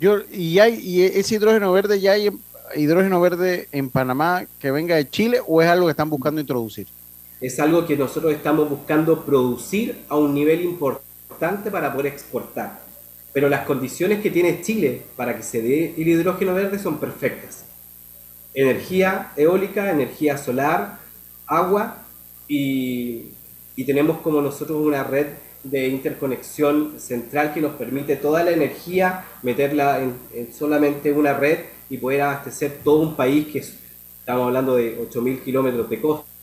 Yo, y, hay, y ese hidrógeno verde, ¿ya hay hidrógeno verde en Panamá que venga de Chile o es algo que están buscando introducir? es algo que nosotros estamos buscando producir a un nivel importante para poder exportar. Pero las condiciones que tiene Chile para que se dé el hidrógeno verde son perfectas. Energía eólica, energía solar, agua y, tenemos como nosotros una red de interconexión central que nos permite toda la energía meterla en, en solamente una red y poder abastecer todo un país que estamos hablando de 8.000 kilómetros de costa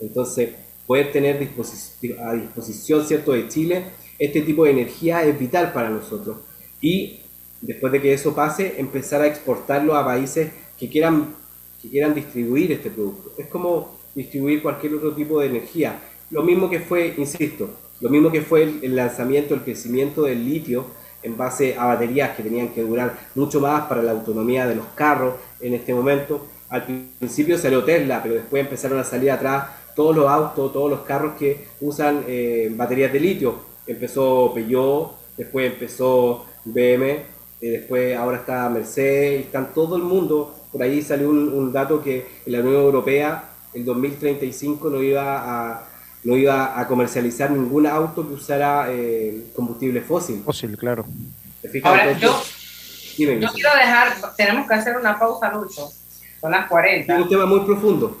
entonces, poder tener a disposición, ¿cierto?, de Chile, este tipo de energía es vital para nosotros. Y después de que eso pase, empezar a exportarlo a países que quieran, que quieran distribuir este producto. Es como distribuir cualquier otro tipo de energía. Lo mismo que fue, insisto, lo mismo que fue el, lanzamiento, el crecimiento del litio en base a baterías que tenían que durar mucho más para la autonomía de los carros en este momento. Al principio salió Tesla, pero después empezaron a salir atrás todos los autos, todos los carros que usan eh, baterías de litio. Empezó Peugeot después empezó BM, y después ahora está Mercedes, están todo el mundo. Por ahí salió un, dato que la Unión Europea el 2035 no iba a, no iba a comercializar ningún auto que usara eh, combustible fósil. Fósil, claro. Ahora, yo, quiero dejar, tenemos que hacer una pausa, Lucho. Son las 40. Es un tema muy profundo.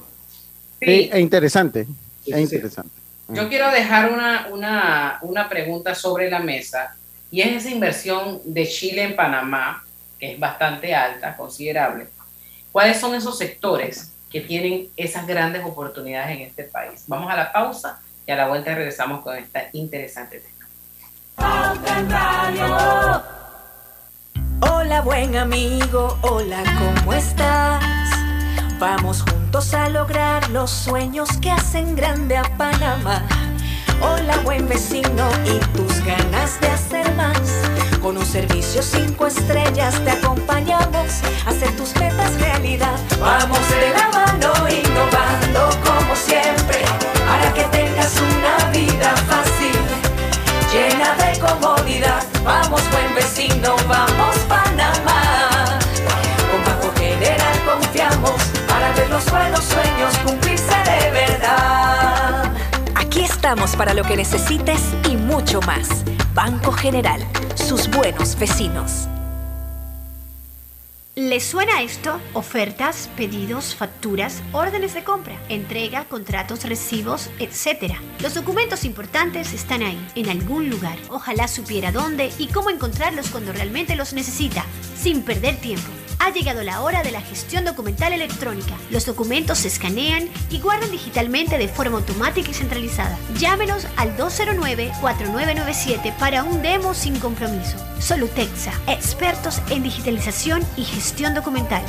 Sí. Es interesante. Es interesante. Yo quiero dejar una, una, una pregunta sobre la mesa y es esa inversión de Chile en Panamá, que es bastante alta, considerable. ¿Cuáles son esos sectores que tienen esas grandes oportunidades en este país? Vamos a la pausa y a la vuelta regresamos con esta interesante tema. Hola buen amigo, hola, ¿cómo estás? Vamos juntos a lograr los sueños que hacen grande a Panamá. Hola buen vecino y tus ganas de hacer más. Con un servicio cinco estrellas te acompañamos a hacer tus metas realidad. Vamos de la mano innovando como siempre para que tengas una vida fácil, llena de comodidad. Vamos buen vecino, vamos para lo que necesites y mucho más. Banco General, sus buenos vecinos. ¿Les suena esto? Ofertas, pedidos, facturas, órdenes de compra, entrega, contratos, recibos, etc. Los documentos importantes están ahí, en algún lugar. Ojalá supiera dónde y cómo encontrarlos cuando realmente los necesita, sin perder tiempo. Ha llegado la hora de la gestión documental electrónica. Los documentos se escanean y guardan digitalmente de forma automática y centralizada. Llámenos al 209-4997 para un demo sin compromiso. Solutexa, expertos en digitalización y gestión documental.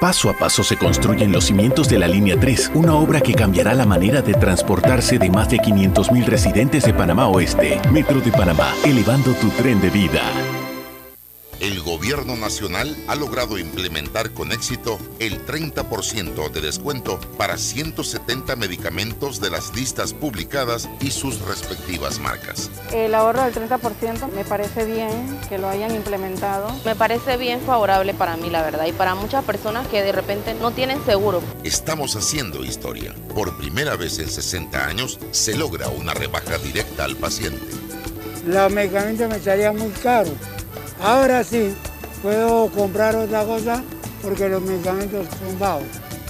Paso a paso se construyen los cimientos de la Línea 3, una obra que cambiará la manera de transportarse de más de 500.000 residentes de Panamá Oeste. Metro de Panamá, elevando tu tren de vida el gobierno nacional ha logrado implementar con éxito el 30% de descuento para 170 medicamentos de las listas publicadas y sus respectivas marcas. El ahorro del 30% me parece bien que lo hayan implementado. Me parece bien favorable para mí, la verdad, y para muchas personas que de repente no tienen seguro. Estamos haciendo historia. Por primera vez en 60 años se logra una rebaja directa al paciente. Los medicamentos me salían muy caros Ahora sí, puedo comprar otra cosa porque los medicamentos son bajos.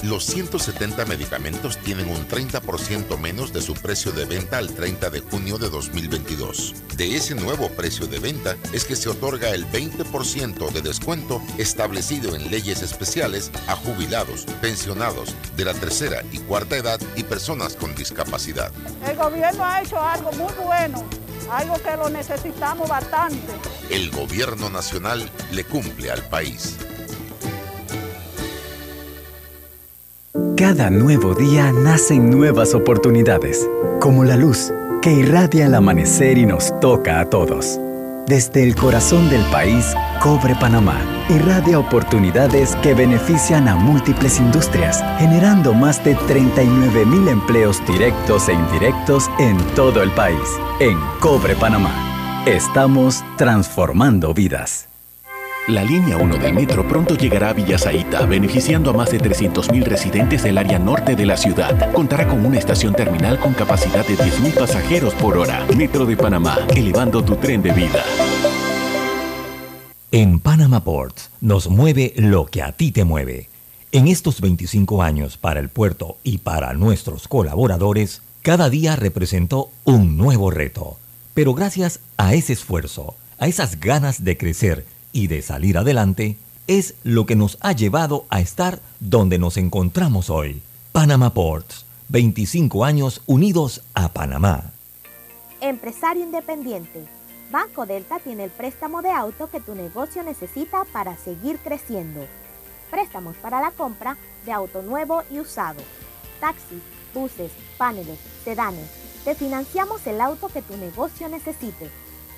Los 170 medicamentos tienen un 30% menos de su precio de venta al 30 de junio de 2022. De ese nuevo precio de venta es que se otorga el 20% de descuento establecido en leyes especiales a jubilados, pensionados de la tercera y cuarta edad y personas con discapacidad. El gobierno ha hecho algo muy bueno algo que lo necesitamos bastante. El gobierno nacional le cumple al país. Cada nuevo día nacen nuevas oportunidades, como la luz que irradia el amanecer y nos toca a todos. Desde el corazón del país, Cobre Panamá irradia oportunidades que benefician a múltiples industrias, generando más de 39 mil empleos directos e indirectos en todo el país. En Cobre Panamá, estamos transformando vidas. La línea 1 del metro pronto llegará a Villasaita, beneficiando a más de 300.000 residentes del área norte de la ciudad. Contará con una estación terminal con capacidad de 10.000 pasajeros por hora. Metro de Panamá, elevando tu tren de vida. En Panama Ports nos mueve lo que a ti te mueve. En estos 25 años para el puerto y para nuestros colaboradores, cada día representó un nuevo reto. Pero gracias a ese esfuerzo, a esas ganas de crecer, y de salir adelante es lo que nos ha llevado a estar donde nos encontramos hoy. Panama Ports, 25 años unidos a Panamá. Empresario independiente. Banco Delta tiene el préstamo de auto que tu negocio necesita para seguir creciendo. Préstamos para la compra de auto nuevo y usado. Taxis, buses, paneles, sedanes. Te financiamos el auto que tu negocio necesite.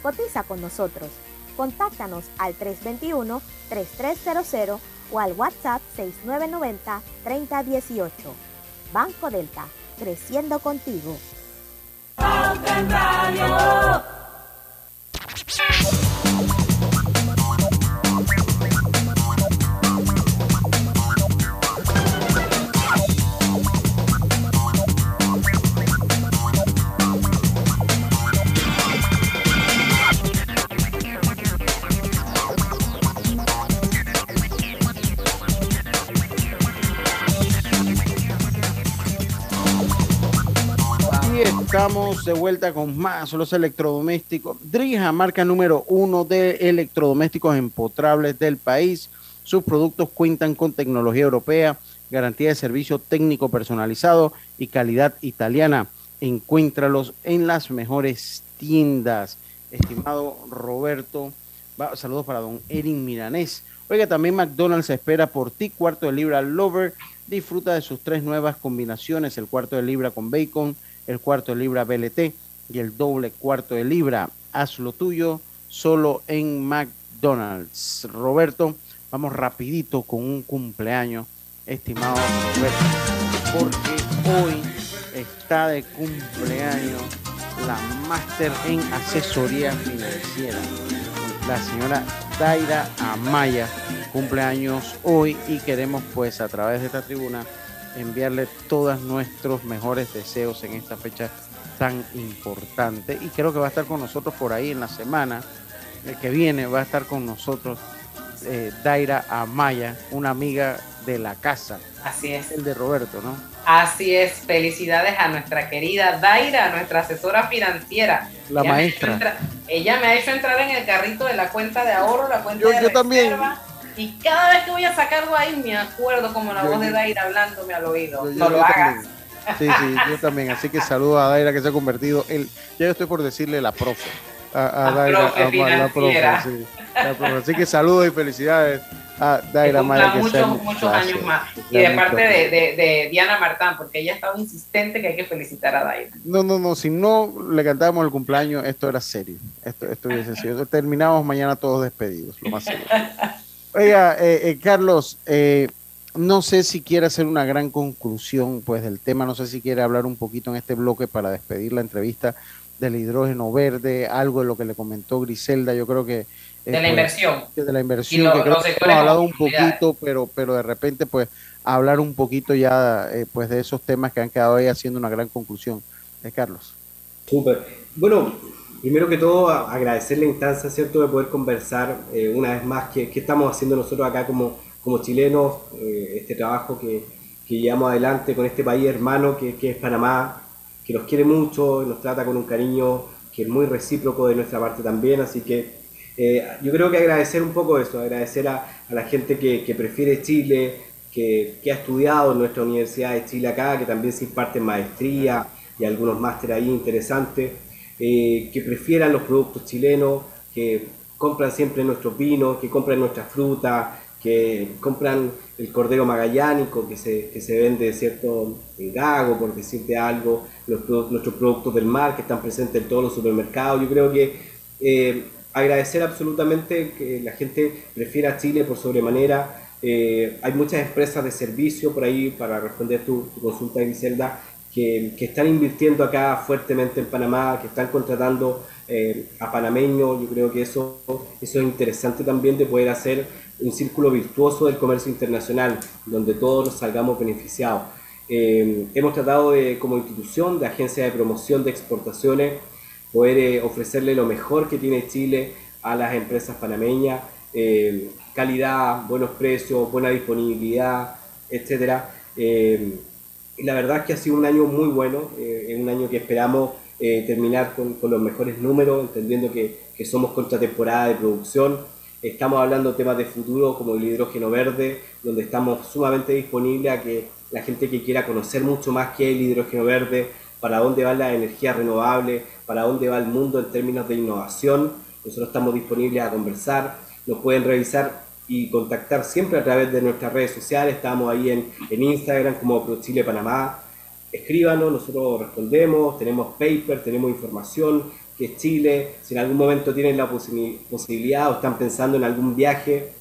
Cotiza con nosotros Contáctanos al 321-3300 o al WhatsApp 6990-3018. Banco Delta, creciendo contigo. Estamos de vuelta con más los electrodomésticos. Drija, marca número uno de electrodomésticos empotrables del país. Sus productos cuentan con tecnología europea, garantía de servicio técnico personalizado y calidad italiana. Encuéntralos en las mejores tiendas. Estimado Roberto, saludos para don Erin Milanés. Oiga, también McDonald's espera por ti, cuarto de libra Lover. Disfruta de sus tres nuevas combinaciones, el cuarto de libra con bacon, el cuarto de libra BLT y el doble cuarto de libra. Haz lo tuyo solo en McDonald's. Roberto, vamos rapidito con un cumpleaños, estimado Roberto, porque hoy está de cumpleaños la máster en asesoría financiera, la señora Daira Amaya, cumpleaños hoy y queremos pues a través de esta tribuna enviarle todos nuestros mejores deseos en esta fecha tan importante. Y creo que va a estar con nosotros por ahí en la semana el que viene, va a estar con nosotros eh, Daira Amaya, una amiga de la casa. Así es. El de Roberto, ¿no? Así es. Felicidades a nuestra querida Daira, nuestra asesora financiera. La maestra. ella me ha hecho entrar en el carrito de la cuenta de ahorro, la cuenta de yo también y cada vez que voy a sacar algo ahí me acuerdo como la voz de Daira hablándome al oído. no lo hagas. Sí, sí, yo también. Así que saludo a Daira que se ha convertido en, ya yo estoy por decirle la profe. A, Daira, profe a, la profe, Así que saludos y felicidades a Daira Maya. Que muchos, muchos años más. Y de parte de, de, Diana Martán, porque ella ha estado insistente que hay que felicitar a Daira. No, no, no, si no le cantábamos el cumpleaños, esto era serio. Esto, esto hubiese sido. Terminamos mañana todos despedidos, lo más seguro. Oiga, eh, eh, Carlos, eh, no sé si quiere hacer una gran conclusión pues del tema, no sé si quiere hablar un poquito en este bloque para despedir la entrevista del hidrógeno verde, algo de lo que le comentó Griselda, yo creo que... de la inversión. De la inversión, que creo que hemos hablado un poquito, pero, pero de repente pues hablar un poquito ya pues de esos temas que han quedado ahí haciendo una gran conclusión. de Carlos. Súper. Bueno, Primero que todo, agradecer la instancia, ¿cierto?, de poder conversar eh, una vez más qué, estamos haciendo nosotros acá como, como chilenos, eh, este trabajo que, que, llevamos adelante con este país hermano que, que, es Panamá, que nos quiere mucho, nos trata con un cariño que es muy recíproco de nuestra parte también, así que eh, yo creo que agradecer un poco eso, agradecer a, a la gente que, que prefiere Chile, que, que, ha estudiado en nuestra Universidad de Chile acá, que también se imparte maestría y algunos máster ahí interesantes. Eh, que prefieran los productos chilenos, que compran siempre nuestros vinos, que compran nuestra fruta, que compran el cordero magallánico que se, que se vende cierto en Gago, por decirte algo, los, nuestros productos del mar que están presentes en todos los supermercados. Yo creo que eh, agradecer absolutamente que la gente prefiera Chile por sobremanera. Eh, hay muchas empresas de servicio por ahí, para responder tu, tu consulta, Griselda, que, están invirtiendo acá fuertemente en Panamá, que están contratando eh, a panameños. Yo creo que eso, eso es interesante también de poder hacer un círculo virtuoso del comercio internacional, donde todos nos salgamos beneficiados. Eh, hemos tratado de, como institución, de agencia de promoción de exportaciones, poder eh, ofrecerle lo mejor que tiene Chile a las empresas panameñas, calidad, buenos precios, buena disponibilidad, etcétera la verdad es que ha sido un año muy bueno, eh, es un año que esperamos eh, terminar con, los mejores números, entendiendo que, que somos temporada de producción. Estamos hablando de temas de futuro como el hidrógeno verde, donde estamos sumamente disponibles a que la gente que quiera conocer mucho más qué es el hidrógeno verde, para dónde va la energía renovable, para dónde va el mundo en términos de innovación, nosotros estamos disponibles a conversar. Nos pueden revisar y contactar siempre a través de nuestras redes sociales. Estamos ahí en, en Instagram como ProChile Panamá. Escríbanos, nosotros respondemos, tenemos paper, tenemos información que es Chile. Si en algún momento tienen la posibilidad o están pensando en algún viaje,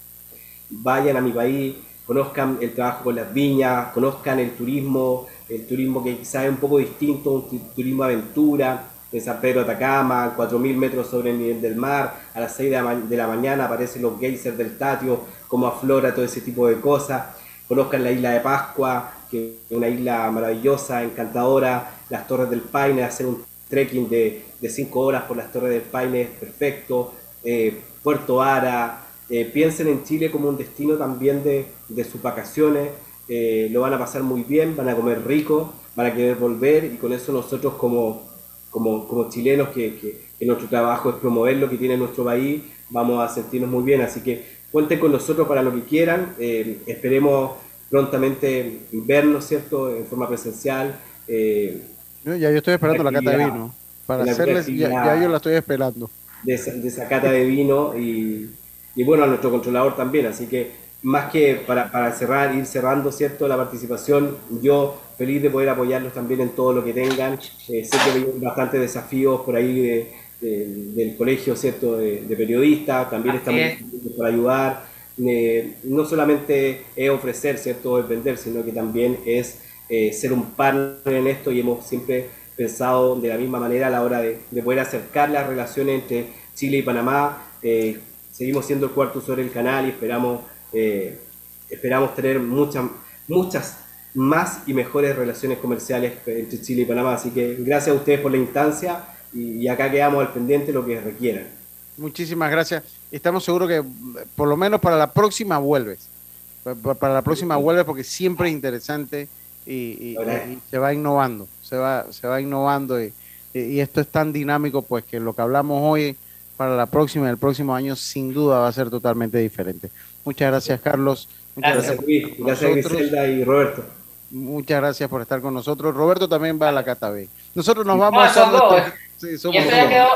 vayan a mi país, conozcan el trabajo con las viñas, conozcan el turismo, el turismo que quizás es un poco distinto, un turismo aventura, en San Pedro Atacama, 4.000 metros sobre el nivel del mar, a las 6 de la, mañana aparecen los geysers del Tatio, cómo aflora todo ese tipo de cosas. Conozcan la isla de Pascua, que es una isla maravillosa, encantadora, las Torres del Paine, hacer un trekking de 5 horas por las Torres del Paine es perfecto. Eh, Puerto Ara, eh, piensen en Chile como un destino también de, sus vacaciones, eh, lo van a pasar muy bien, van a comer rico, van a querer volver y con eso nosotros como, como, como chilenos que, que, nuestro trabajo es promover lo que tiene nuestro país, vamos a sentirnos muy bien. Así que cuenten con nosotros para lo que quieran. Eh, esperemos prontamente vernos, ¿cierto?, en forma presencial. Eh, ya yo estoy esperando la, cata de vino. Para hacerles, ya, yo la estoy esperando. De, esa cata de vino y, y, bueno, a nuestro controlador también. Así que más que para, para, cerrar, ir cerrando, ¿cierto?, la participación, yo feliz de poder apoyarlos también en todo lo que tengan. Eh, sé que hay bastantes desafíos por ahí de, del colegio, ¿cierto?, de, periodistas, también estamos para ayudar. Eh, no solamente es ofrecer, ¿cierto?, es vender, sino que también es eh, ser un partner en esto y hemos siempre pensado de la misma manera a la hora de, poder acercar las relaciones entre Chile y Panamá. Eh, seguimos siendo el cuarto usuario del canal y esperamos, esperamos tener muchas, muchas más y mejores relaciones comerciales entre Chile y Panamá. Así que gracias a ustedes por la instancia y, acá quedamos al pendiente lo que requieran. Muchísimas gracias. Estamos seguros que por lo menos para la próxima vuelves. Para la próxima vuelves porque siempre es interesante y, se va innovando, se va, se va innovando y, esto es tan dinámico pues que lo que hablamos hoy para la próxima, el próximo año sin duda va a ser totalmente diferente. Muchas gracias Carlos. Muchas gracias, Luis. Gracias Griselda y Roberto. Muchas gracias por estar con nosotros. Roberto también va a la Cata B. Nosotros nos vamos a y esto ya quedó,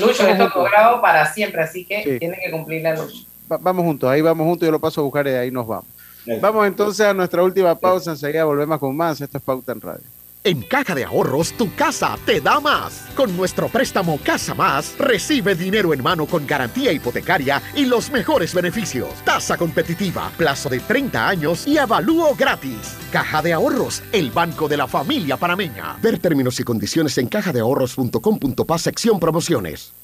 Lucho, esto cobrado para siempre, así que tiene que cumplir la luz. vamos juntos, ahí vamos juntos, yo lo paso a buscar y ahí nos vamos. Vamos entonces a nuestra última pausa, enseguida volvemos con más. Esto es Pauta en Radio. En Caja de Ahorros, tu casa te da más. Con nuestro préstamo Casa Más, recibe dinero en mano con garantía hipotecaria y los mejores beneficios. Tasa competitiva, plazo de 30 años y avalúo gratis. Caja de Ahorros, el banco de la familia panameña. Ver términos y condiciones en cajadeahorros.com.pa sección promociones.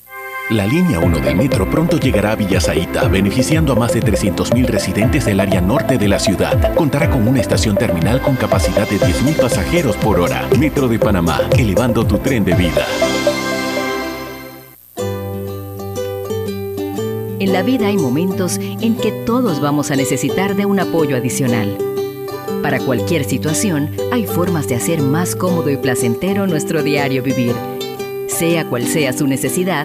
La línea 1 del metro pronto llegará a Villasaita, beneficiando a más de 300.000 residentes del área norte de la ciudad. Contará con una estación terminal con capacidad de 10.000 pasajeros por hora. Metro de Panamá, elevando tu tren de vida. En la vida hay momentos en que todos vamos a necesitar de un apoyo adicional. Para cualquier situación, hay formas de hacer más cómodo y placentero nuestro diario vivir. Sea cual sea su necesidad,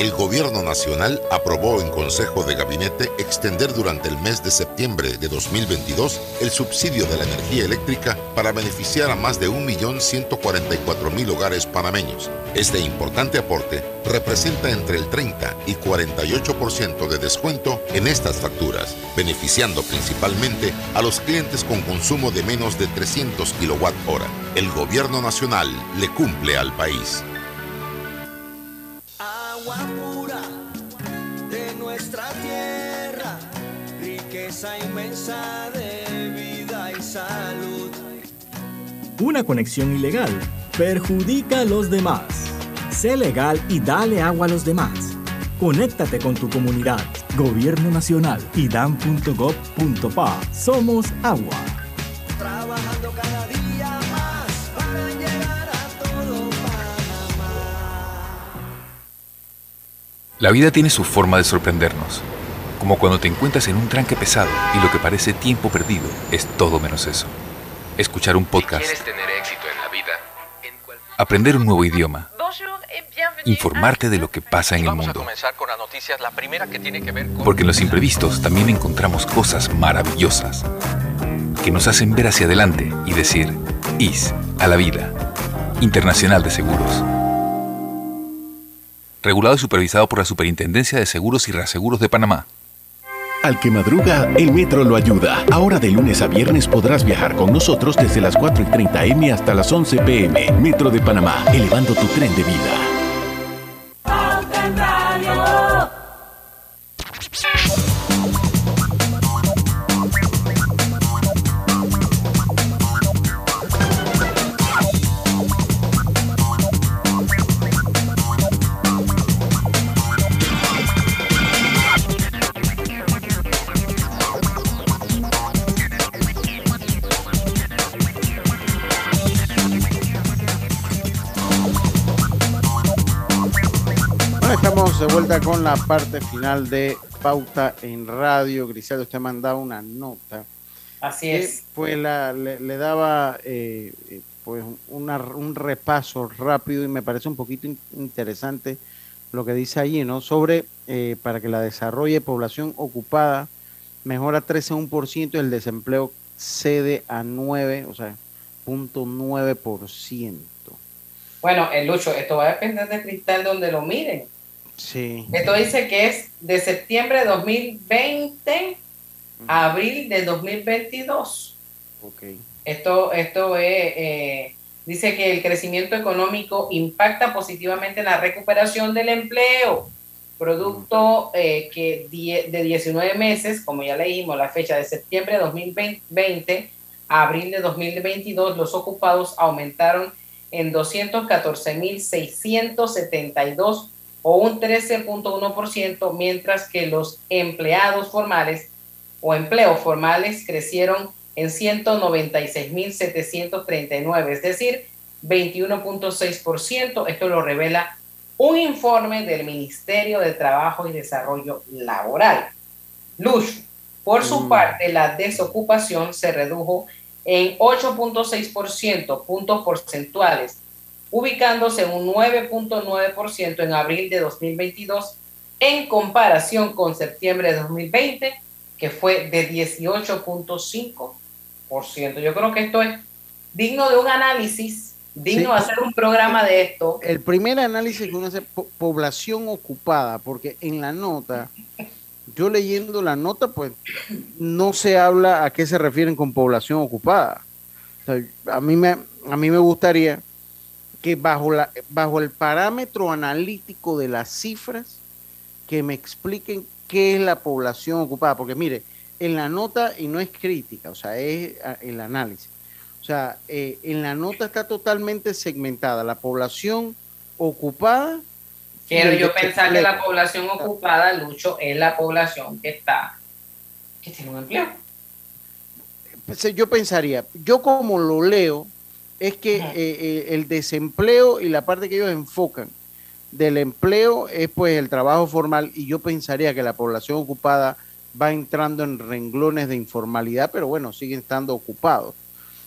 el Gobierno Nacional aprobó en Consejo de Gabinete extender durante el mes de septiembre de 2022 el subsidio de la energía eléctrica para beneficiar a más de 1.144.000 hogares panameños. Este importante aporte representa entre el 30 y 48% de descuento en estas facturas, beneficiando principalmente a los clientes con consumo de menos de 300 kWh. El Gobierno Nacional le cumple al país. Inmensa de vida y salud. Una conexión ilegal perjudica a los demás. Sé legal y dale agua a los demás. Conéctate con tu comunidad. Gobierno Nacional y dan.gov.pa. Somos agua. Trabajando cada día más para llegar a todo Panamá. La vida tiene su forma de sorprendernos como cuando te encuentras en un tranque pesado y lo que parece tiempo perdido es todo menos eso. Escuchar un podcast. tener éxito en la vida, aprender un nuevo idioma. Informarte de lo que pasa en el mundo. Porque en los imprevistos también encontramos cosas maravillosas que nos hacen ver hacia adelante y decir, IS a la vida. Internacional de Seguros. Regulado y supervisado por la Superintendencia de Seguros y Reaseguros de Panamá. Al que madruga, el metro lo ayuda. Ahora de lunes a viernes podrás viajar con nosotros desde las 4 y 30 M hasta las 11 PM. Metro de Panamá, elevando tu tren de vida. Vuelta con la parte final de Pauta en Radio. Griselda, usted mandaba una nota. Así es. Pues la, le, daba eh, eh, pues un repaso rápido y me parece un poquito interesante lo que dice allí, ¿no? Sobre eh, para que la desarrolle población ocupada mejora 13,1% y el desempleo cede a 9, o sea, punto 9%. Bueno, el Lucho, esto va a depender de cristal donde lo miren. Sí. Esto dice que es de septiembre de 2020 a abril de 2022. Ok. Esto, esto es, eh, dice que el crecimiento económico impacta positivamente en la recuperación del empleo, producto eh, que de 19 meses, como ya leímos, la fecha de septiembre de 2020 a abril de 2022, los ocupados aumentaron en 214.672 o un 13.1%, mientras que los empleados formales o empleos formales crecieron en 196.739, es decir, 21.6%. Esto lo revela un informe del Ministerio de Trabajo y Desarrollo Laboral. Luz, por su mm. parte, la desocupación se redujo en 8.6% puntos porcentuales, ubicándose en un 9.9% en abril de 2022 en comparación con septiembre de 2020, que fue de 18.5%. Yo creo que esto es digno de un análisis, digno de hacer un programa de esto. El primer análisis que uno hace, población ocupada, porque en la nota yo leyendo la nota, pues no se habla a qué se refieren con población ocupada. a, mí me, a mí me gustaría que bajo, la, bajo el parámetro analítico de las cifras, que me expliquen qué es la población ocupada. Porque mire, en la nota, y no es crítica, o sea, es el análisis. O sea, eh, en la nota está totalmente segmentada la población ocupada Quiero yo pensar que la población ocupada, Lucho, es la población que está, que tiene un empleo. Pues, yo pensaría, yo como lo leo, es que eh, eh, el desempleo y la parte que ellos enfocan del empleo es pues el trabajo formal y yo pensaría que la población ocupada va entrando en renglones de informalidad, pero bueno, siguen estando ocupados.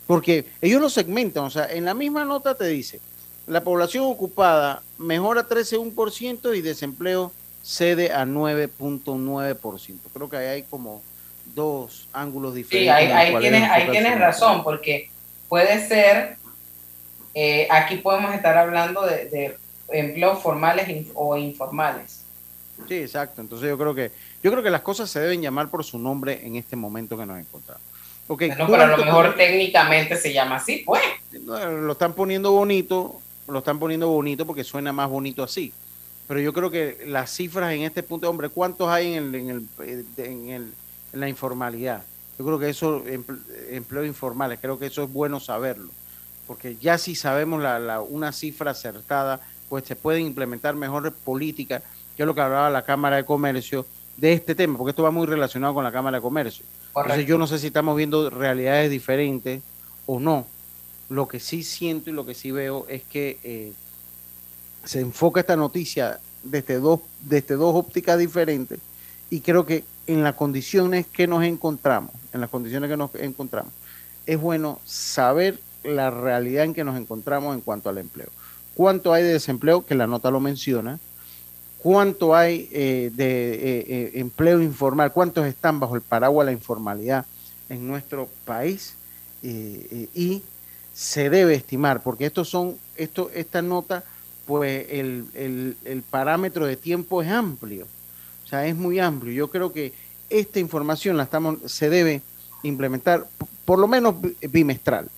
Porque ellos lo segmentan, o sea, en la misma nota te dice, la población ocupada mejora 13,1% y desempleo cede a 9.9%. Creo que ahí hay como dos ángulos diferentes. Sí, ahí, tienes, ahí tienes razón, porque puede ser, eh, aquí podemos estar hablando de, empleos formales o informales. Sí, exacto. Entonces yo creo que yo creo que las cosas se deben llamar por su nombre en este momento que nos encontramos. Okay, pero a lo mejor técnicamente se llama así, pues. Lo están poniendo bonito, lo están poniendo bonito porque suena más bonito así. Pero yo creo que las cifras en este punto, hombre, ¿cuántos hay en, el, en, el, en, la informalidad? Yo creo que eso, empleo informales, creo que eso es bueno saberlo. Porque ya si sabemos la, una cifra acertada, pues se pueden implementar mejores políticas, que es lo que hablaba la Cámara de Comercio de este tema, porque esto va muy relacionado con la Cámara de Comercio. Entonces yo no sé si estamos viendo realidades diferentes o no, lo que sí siento y lo que sí veo es que eh, se enfoca esta noticia desde dos, desde dos ópticas diferentes y creo que en las condiciones que nos encontramos, en las condiciones que nos encontramos, es bueno saber la realidad en que nos encontramos en cuanto al empleo. ¿Cuánto hay de desempleo? Que la nota lo menciona. ¿Cuánto hay eh, de eh, empleo informal? ¿Cuántos están bajo el paraguas de la informalidad en nuestro país? y se debe estimar, porque estos son, esto, esta nota, pues el, el, parámetro de tiempo es amplio, o sea, es muy amplio. Yo creo que esta información la estamos, se debe implementar por lo menos bimestral.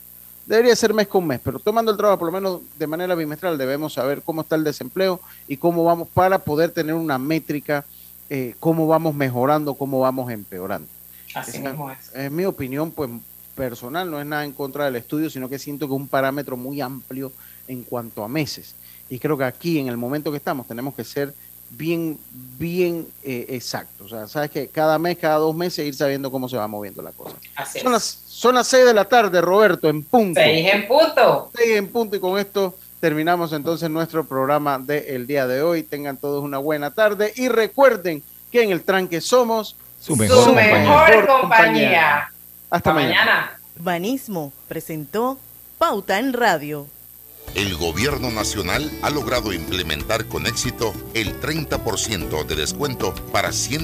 Debería ser mes con mes, pero tomando el trabajo por lo menos de manera bimestral debemos saber cómo está el desempleo y cómo vamos para poder tener una métrica, eh, cómo vamos mejorando, cómo vamos empeorando. Así mismo es. Es mi opinión, pues personal, no es nada en contra del estudio, sino que siento que es un parámetro muy amplio en cuanto a meses. Y creo que aquí, en el momento que estamos, tenemos que ser bien, bien eh, exacto. O sea, sabes que cada mes, cada dos meses, ir sabiendo cómo se va moviendo la cosa. Son, las, son las seis de la tarde, Roberto, en punto. Seis en punto. Seis en punto y con esto terminamos entonces nuestro programa del de día de hoy. Tengan todos una buena tarde y recuerden que en el tranque somos su mejor, compañía. Hasta, mañana. mañana. Banismo presentó Pauta en Radio el gobierno nacional ha logrado implementar con éxito el 30% de descuento para 100